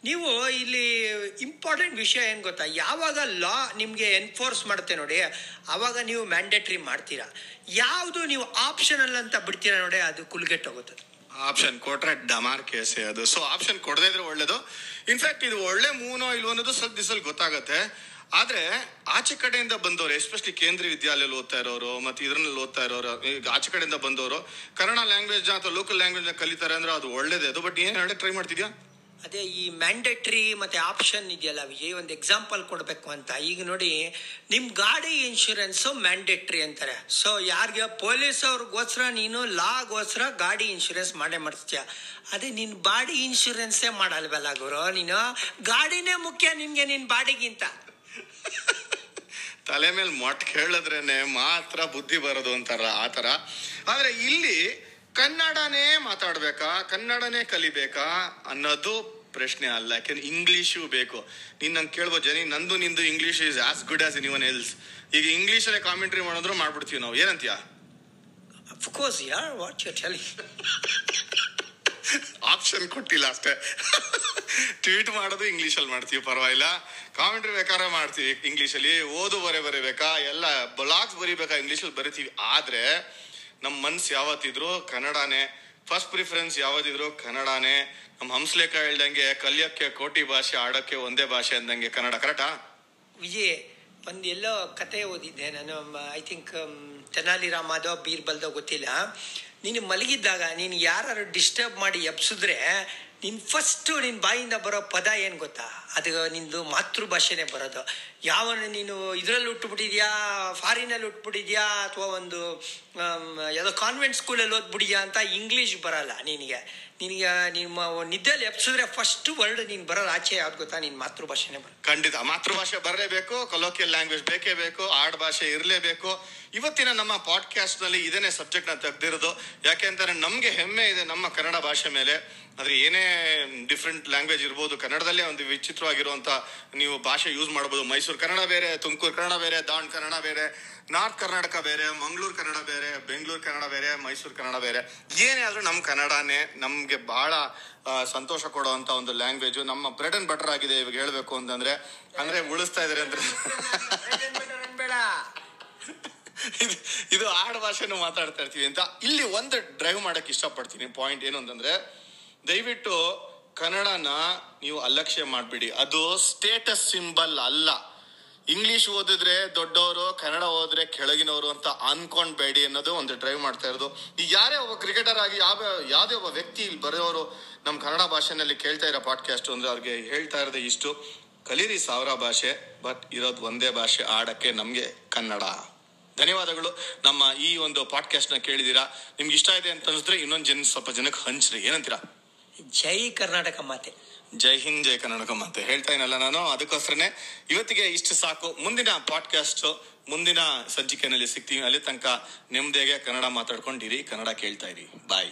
ನೀವು ಇಲ್ಲಿ ಇಂಪಾರ್ಟೆಂಟ್ ವಿಷಯ ಏನು ಗೊತ್ತಾ? ಯಾವಾಗ ಲಾ ನಿಮಗೆ ಎನ್ಫೋರ್ಸ್ ಮಾಡುತ್ತೆ ನೋಡಿ ಆವಾಗ ನೀವು ಮ್ಯಾಂಡೇಟ್ರಿ ಮಾಡ್ತೀರಾ? ಯಾವುದು ನೀವು ಆಪ್ಷನಲ್ ಅಂತ ಬಿಡ್ತೀರಾ ನೋಡಿ, ಅದು ಕುಲ್ಗೆಟ್ಟೋಗುತ್ತೆ ಆಪ್ಷನ್ ಕೊಟ್ರೆ ಡಮಾರ್ ಕೇಸೆ ಅದು. ಸೊ ಆಪ್ಷನ್ ಕೊಡದೇ ಇದ್ರೆ ಒಳ್ಳೇದು. ಇನ್ಫ್ಯಾಕ್ಟ್ ಇದು ಒಳ್ಳೆ ಮೂನೋ ಇಲ್ವೋ ಅನ್ನೋದು ಸ್ವಲ್ಪ ಗೊತ್ತಾಗತ್ತೆ. ಆದ್ರೆ ಆಚೆ ಕಡೆಯಿಂದ ಬಂದವರು ಎಸ್ಪೆಷಲಿ ಕೇಂದ್ರೀಯ ವಿದ್ಯಾಲಯಲ್ಲಿ ಓದ್ತಾ ಇರೋರು ಮತ್ತೆ ಇದ್ರಲ್ಲಿ ಓದ್ತಾ ಇರೋರು, ಈಗ ಆಚೆ ಕಡೆಯಿಂದ ಬಂದವರು, ಕನ್ನಡ ಲ್ಯಾಂಗ್ವೇಜ್ ಅಥವಾ ಲೋಕಲ್ ಲ್ಯಾಂಗ್ವೇಜ್ ಕಲಿತಾರೆ ಅಂದ್ರೆ ಅದು ಒಳ್ಳೇದೇ? ಅದು ಬಟ್ ಏನ್ ಹೇಳಿ ಟ್ರೈ ಮಾಡ್ತಿದ್ಯಾ? ಅದೇ ಈ ಮ್ಯಾಂಡೇಟ್ರಿ ಮತ್ತೆ ಆಪ್ಷನ್ ಇದೆಯಲ್ಲ, ವಿಜಯ್, ಒಂದು ಎಕ್ಸಾಂಪಲ್ ಕೊಡಬೇಕು ಅಂತ. ಈಗ ನೋಡಿ ನಿಮ್ಮ ಗಾಡಿ ಇನ್ಶೂರೆನ್ಸು ಮ್ಯಾಂಡೇಟ್ರಿ ಅಂತಾರೆ. ಸೊ ಯಾರಿಗೆ? ಪೊಲೀಸ್ ಅವ್ರಿಗೋಸ್ಕರ ನೀನು ಲಾಗೋಸ್ಕರ ಗಾಡಿ ಇನ್ಶೂರೆನ್ಸ್ ಮಾಡೇ ಮಾಡ್ತೀಯ ಅದೇ ನಿನ್ನ ಬಾಡಿ ಇನ್ಶೂರೆನ್ಸೇ ಮಾಡಲ್ವಲ್ಲ ಗುರು, ನೀನು ಗಾಡಿನೇ ಮುಖ್ಯ ನಿನ್ಗೆ ನಿನ್ನ ಬಾಡಿಗಿಂತ. *laughs* ತಲೆ ಮೇಲೆ ಮೊಟ್ಟ ಕೇಳಿದ್ರೇನೆ ಮಾತ್ರ ಬುದ್ಧಿ ಬರೋದು ಅಂತಾರ ಥರ ಆದರೆ ಇಲ್ಲಿ ಕನ್ನಡನೇ ಮಾತಾಡ್ಬೇಕಾ? ಕನ್ನಡನೇ ಕಲಿಬೇಕಾ? ಅನ್ನೋದು ಪ್ರಶ್ನೆ ಅಲ್ಲ. ಯಾಕೆಂದ್ರೆ ಇಂಗ್ಲೀಷು ಬೇಕು. ನೀನು ನಂಗೆ ಕೇಳ್ಬೋದು ಜನಿ ನಂದು ನಿಂದು English is as good as any else ಈಗ ಇಂಗ್ಲೀಷಲ್ಲೇ ಕಾಮೆಂಟ್ರಿ ಮಾಡಿದ್ರು ಮಾಡ್ಬಿಡ್ತೀವಿ ನಾವು. ಏನಂತೀಯ? ಅಫ್ಕೋರ್ಸ್ ಯಾರ್ ವಾಟ್ ಯು ಟೆಲ್ ಆಪ್ಷನ್ ಕೊಟ್ಟಿಲ್ಲ ಅಷ್ಟೇ. *laughs* ಟ್ವೀಟ್ ಮಾಡೋದು ಇಂಗ್ಲೀಷಲ್ಲಿ ಮಾಡ್ತೀವಿ ಪರವಾಗಿಲ್ಲ. ಕಾಮೆಂಟ್ರಿ ಬೇಕಾದ್ರೆ ಮಾಡ್ತೀವಿ. ಇಂಗ್ಲಿಷ್ ಅಲ್ಲಿ ಓದು, ಬರೆ ಬರೀಬೇಕಾ ಎಲ್ಲ ಬ್ಲಾಗ್ಸ್ ಬರೀಬೇಕಾ? ಇಂಗ್ಲಿಷ್ ಅಲ್ಲಿ ಬರಿತೀವಿ. ಆದ್ರೆ ನಮ್ಮ ಮನ್ಸು ಯಾವತ್ತಿದ್ರು ಕನ್ನಡನೇ. ಫಸ್ಟ್ ಪ್ರಿಫರೆನ್ಸ್ ಯಾವತ್ತಿದ್ರು ಕನ್ನಡನೇ. ನಮ್ಮ ಹಂಸ್ಲೇಖ ಹೇಳ್ದಂಗೆ ಕಲಿಯಕ್ಕೆ ಕೋಟಿ ಭಾಷೆ, ಆಡೋಕ್ಕೆ ಒಂದೇ ಭಾಷೆ ಅಂದಂಗೆ ಕನ್ನಡ ಕರೆಕ್ಟಾ ವಿಜಯ್, ಒಂದು ಎಲ್ಲೋ ಕತೆ ಓದಿದ್ದೆ ನಾನು. ಐ ಥಿಂಕ್ ತೆನಾಲಿ ರಾಮದೋ, ಬೀರ್ಬಲ್ದೋ ಗೊತ್ತಿಲ್ಲ. ನೀನು ಮಲಗಿದ್ದಾಗ ನೀನು ಯಾರು ಡಿಸ್ಟರ್ಬ್ ಮಾಡಿ ಎಬ್ಸಿದ್ರೆ ನಿನ್ ಫಸ್ಟ್ ನಿನ್ ಬಾಯಿಂದ ಬರೋ ಪದ ಏನ್ ಗೊತ್ತಾ? ಅದು ನಿಂದು ಮಾತೃಭಾಷೆನೇ ಬರೋದು. ಯಾವ ನೀನು ಇದ್ರಲ್ಲಿ ಹುಟ್ಟುಬಿಟ್ಟಿದ್ಯಾ ಫಾರಿನಲ್ಲಿ ಹುಟ್ಬಿಟ್ಟಿದ್ಯಾ ಅಥವಾ ಒಂದು ಯಾವುದೋ ಕಾನ್ವೆಂಟ್ ಸ್ಕೂಲಲ್ಲಿ ಓದ್ಬಿಟ್ಟಿದ್ಯಾ ಅಂತ ಇಂಗ್ಲೀಷ್ ಬರಲ್ಲ ನಿನಗೆ. ನಿನಗೆ, ನಿಮ್ಮ ನಿದ್ದೆಯಲ್ಲಿ ಎಪ್ಸಿದ್ರೆ ಫಸ್ಟ್ ವರ್ಡ್ ನೀನು ಬರೋದು ಆಚೆ ಯಾವ್ದು ಗೊತ್ತಾ? ನಿನ್ನ ಮಾತೃಭಾಷೆನೇ ಬರ. ಖಂಡಿತ, ಮಾತೃಭಾಷೆ ಬರಲೇಬೇಕು ಕೊಲೋಕಿಯಲ್ ಲ್ಯಾಂಗ್ವೇಜ್ ಬೇಕೇ ಬೇಕು, ಆಡ್ ಭಾಷೆ ಇರಲೇಬೇಕು. ಇವತ್ತಿನ ನಮ್ಮ ಪಾಡ್ಕಾಸ್ಟ್ನಲ್ಲಿ ಇದನ್ನೇ ಸಬ್ಜೆಕ್ಟ್ ತೆಗೆದಿರೋದು. ನಮಗೆ ನಮ್ಗೆ ಹೆಮ್ಮೆ ಇದೆ ನಮ್ಮ ಕನ್ನಡ ಭಾಷೆ ಮೇಲೆ. ಆದರೆ ಏನೇ ಡಿಫ್ರೆಂಟ್ ಲ್ಯಾಂಗ್ವೇಜ್ ಇರ್ಬೋದು, ಕನ್ನಡದಲ್ಲೇ ಒಂದು ವಿಚಿತ್ರವಾಗಿರುವಂಥ ನೀವು ಭಾಷೆ ಯೂಸ್ ಮಾಡ್ಬೋದು. ಮೈಸೂರು ಕನ್ನಡ ಬೇರೆ, ತುಮಕೂರು ಕನ್ನಡ ಬೇರೆ ದಾಂಡ್ ಕನ್ನಡ ಬೇರೆ. ನಾರ್ತ್ ಕರ್ನಾಟಕ ಬೇರೆ, ಮಂಗಳೂರು ಕನ್ನಡ ಬೇರೆ, ಬೆಂಗಳೂರು ಕನ್ನಡ ಬೇರೆ, ಮೈಸೂರು ಕನ್ನಡ ಬೇರೆ. ಏನೇ ಆದರೂ ನಮ್ಮ ಕನ್ನಡನೇ ನಮಗೆ ಬಹಳ ಸಂತೋಷ ಕೊಡುವಂತ ಒಂದು ಲ್ಯಾಂಗ್ವೇಜ್ ನಮ್ಮ ಬ್ರೆಡ್ ಅಂಡ್ ಬಟರ್ ಆಗಿದೆ ಇವಾಗ ಹೇಳಬೇಕು ಅಂತಂದ್ರೆ, ಅಂದ್ರೆ ಉಳಿಸ್ತಾ ಇದಾರೆ ಅಂದ್ರೆ. ಇದು ಆಡ್ ಭಾಷೆನೂ ಮಾತಾಡ್ತಾ ಇರ್ತೀವಿ ಅಂತ. ಇಲ್ಲಿ ಒಂದು ಡ್ರೈವ್ ಮಾಡಕ್ ಇಷ್ಟಪಡ್ತೀನಿ. ಪಾಯಿಂಟ್ ಏನು ಅಂತಂದ್ರೆ, ದಯವಿಟ್ಟು ಕನ್ನಡನ ನೀವು ಅಲಕ್ಷ್ಯ ಮಾಡ್ಬಿಡಿ. ಅದು ಸ್ಟೇಟಸ್ ಸಿಂಬಲ್ ಅಲ್ಲ. ಇಂಗ್ಲಿಷ್ ಓದಿದ್ರೆ ದೊಡ್ಡವರು, ಕನ್ನಡ ಓದಿದ್ರೆ ಕೆಳಗಿನವರು ಅಂತ ಅನ್ಕೊಂಡ್ಬೇಡಿ ಅನ್ನೋದು ಒಂದು ಡ್ರೈವ್ ಮಾಡ್ತಾ ಇರೋದು. ಈ ಯಾರೇ ಒಬ್ಬ ಕ್ರಿಕೆಟರ್ ಆಗಿ, ಯಾವ, ಯಾವುದೇ ಒಬ್ಬ ವ್ಯಕ್ತಿ ಇಲ್ಲಿ ಬರೆಯೋರು ನಮ್ಮ ಕನ್ನಡ ಭಾಷೆನಲ್ಲಿ ಕೇಳ್ತಾ ಇರೋ ಪಾಡ್ಕಾಸ್ಟ್ ಅಂದ್ರೆ ಅವ್ರಿಗೆ ಹೇಳ್ತಾ ಇರೋದು ಇಷ್ಟು. ಕಲೀರಿ ಸಾವಿರ ಭಾಷೆ ಬಟ್ ಇರೋದು ಒಂದೇ ಭಾಷೆ, ಆಡಕ್ಕೆ ನಮಗೆ ಕನ್ನಡ. ಧನ್ಯವಾದಗಳು. ನಮ್ಮ ಈ ಒಂದು ಪಾಡ್ಕಾಸ್ಟ್ನ ಕೇಳಿದೀರಾ? ನಿಮ್ಗೆ ಇಷ್ಟ ಇದೆ ಅಂತ ಅನಿಸಿದ್ರೆ ಇನ್ನೊಂದು ಜನ ಸ್ವಲ್ಪ ಜನಕ್ಕೆ ಹಂಚ್ರಿ. ಏನಂತೀರಾ? ಜೈ ಕರ್ನಾಟಕ ಮಾತೆ. ಜೈ ಹಿಂದ್, ಜೈ ಕನ್ನಡಕಂ ಅಂತ ಹೇಳ್ತಾ ಇನ್ನಲ್ಲ ನಾನು. ಅದಕ್ಕೋಸ್ಕರನೇ ಇವತ್ತಿಗೆ ಇಷ್ಟು ಸಾಕು. ಮುಂದಿನ ಪಾಡ್ಕಾಸ್ಟ್ ಮುಂದಿನ ಸಂಚಿಕೆನಲ್ಲಿ ಸಿಗ್ತೀವಿ ಅಲ್ಲಿ ತನಕ ನೆಮ್ಮದಿಯಾಗೆ ಕನ್ನಡ ಮಾತಾಡ್ಕೊಂಡಿರಿ, ಕನ್ನಡ ಕೇಳ್ತಾ ಇರಿ. ಬಾಯ್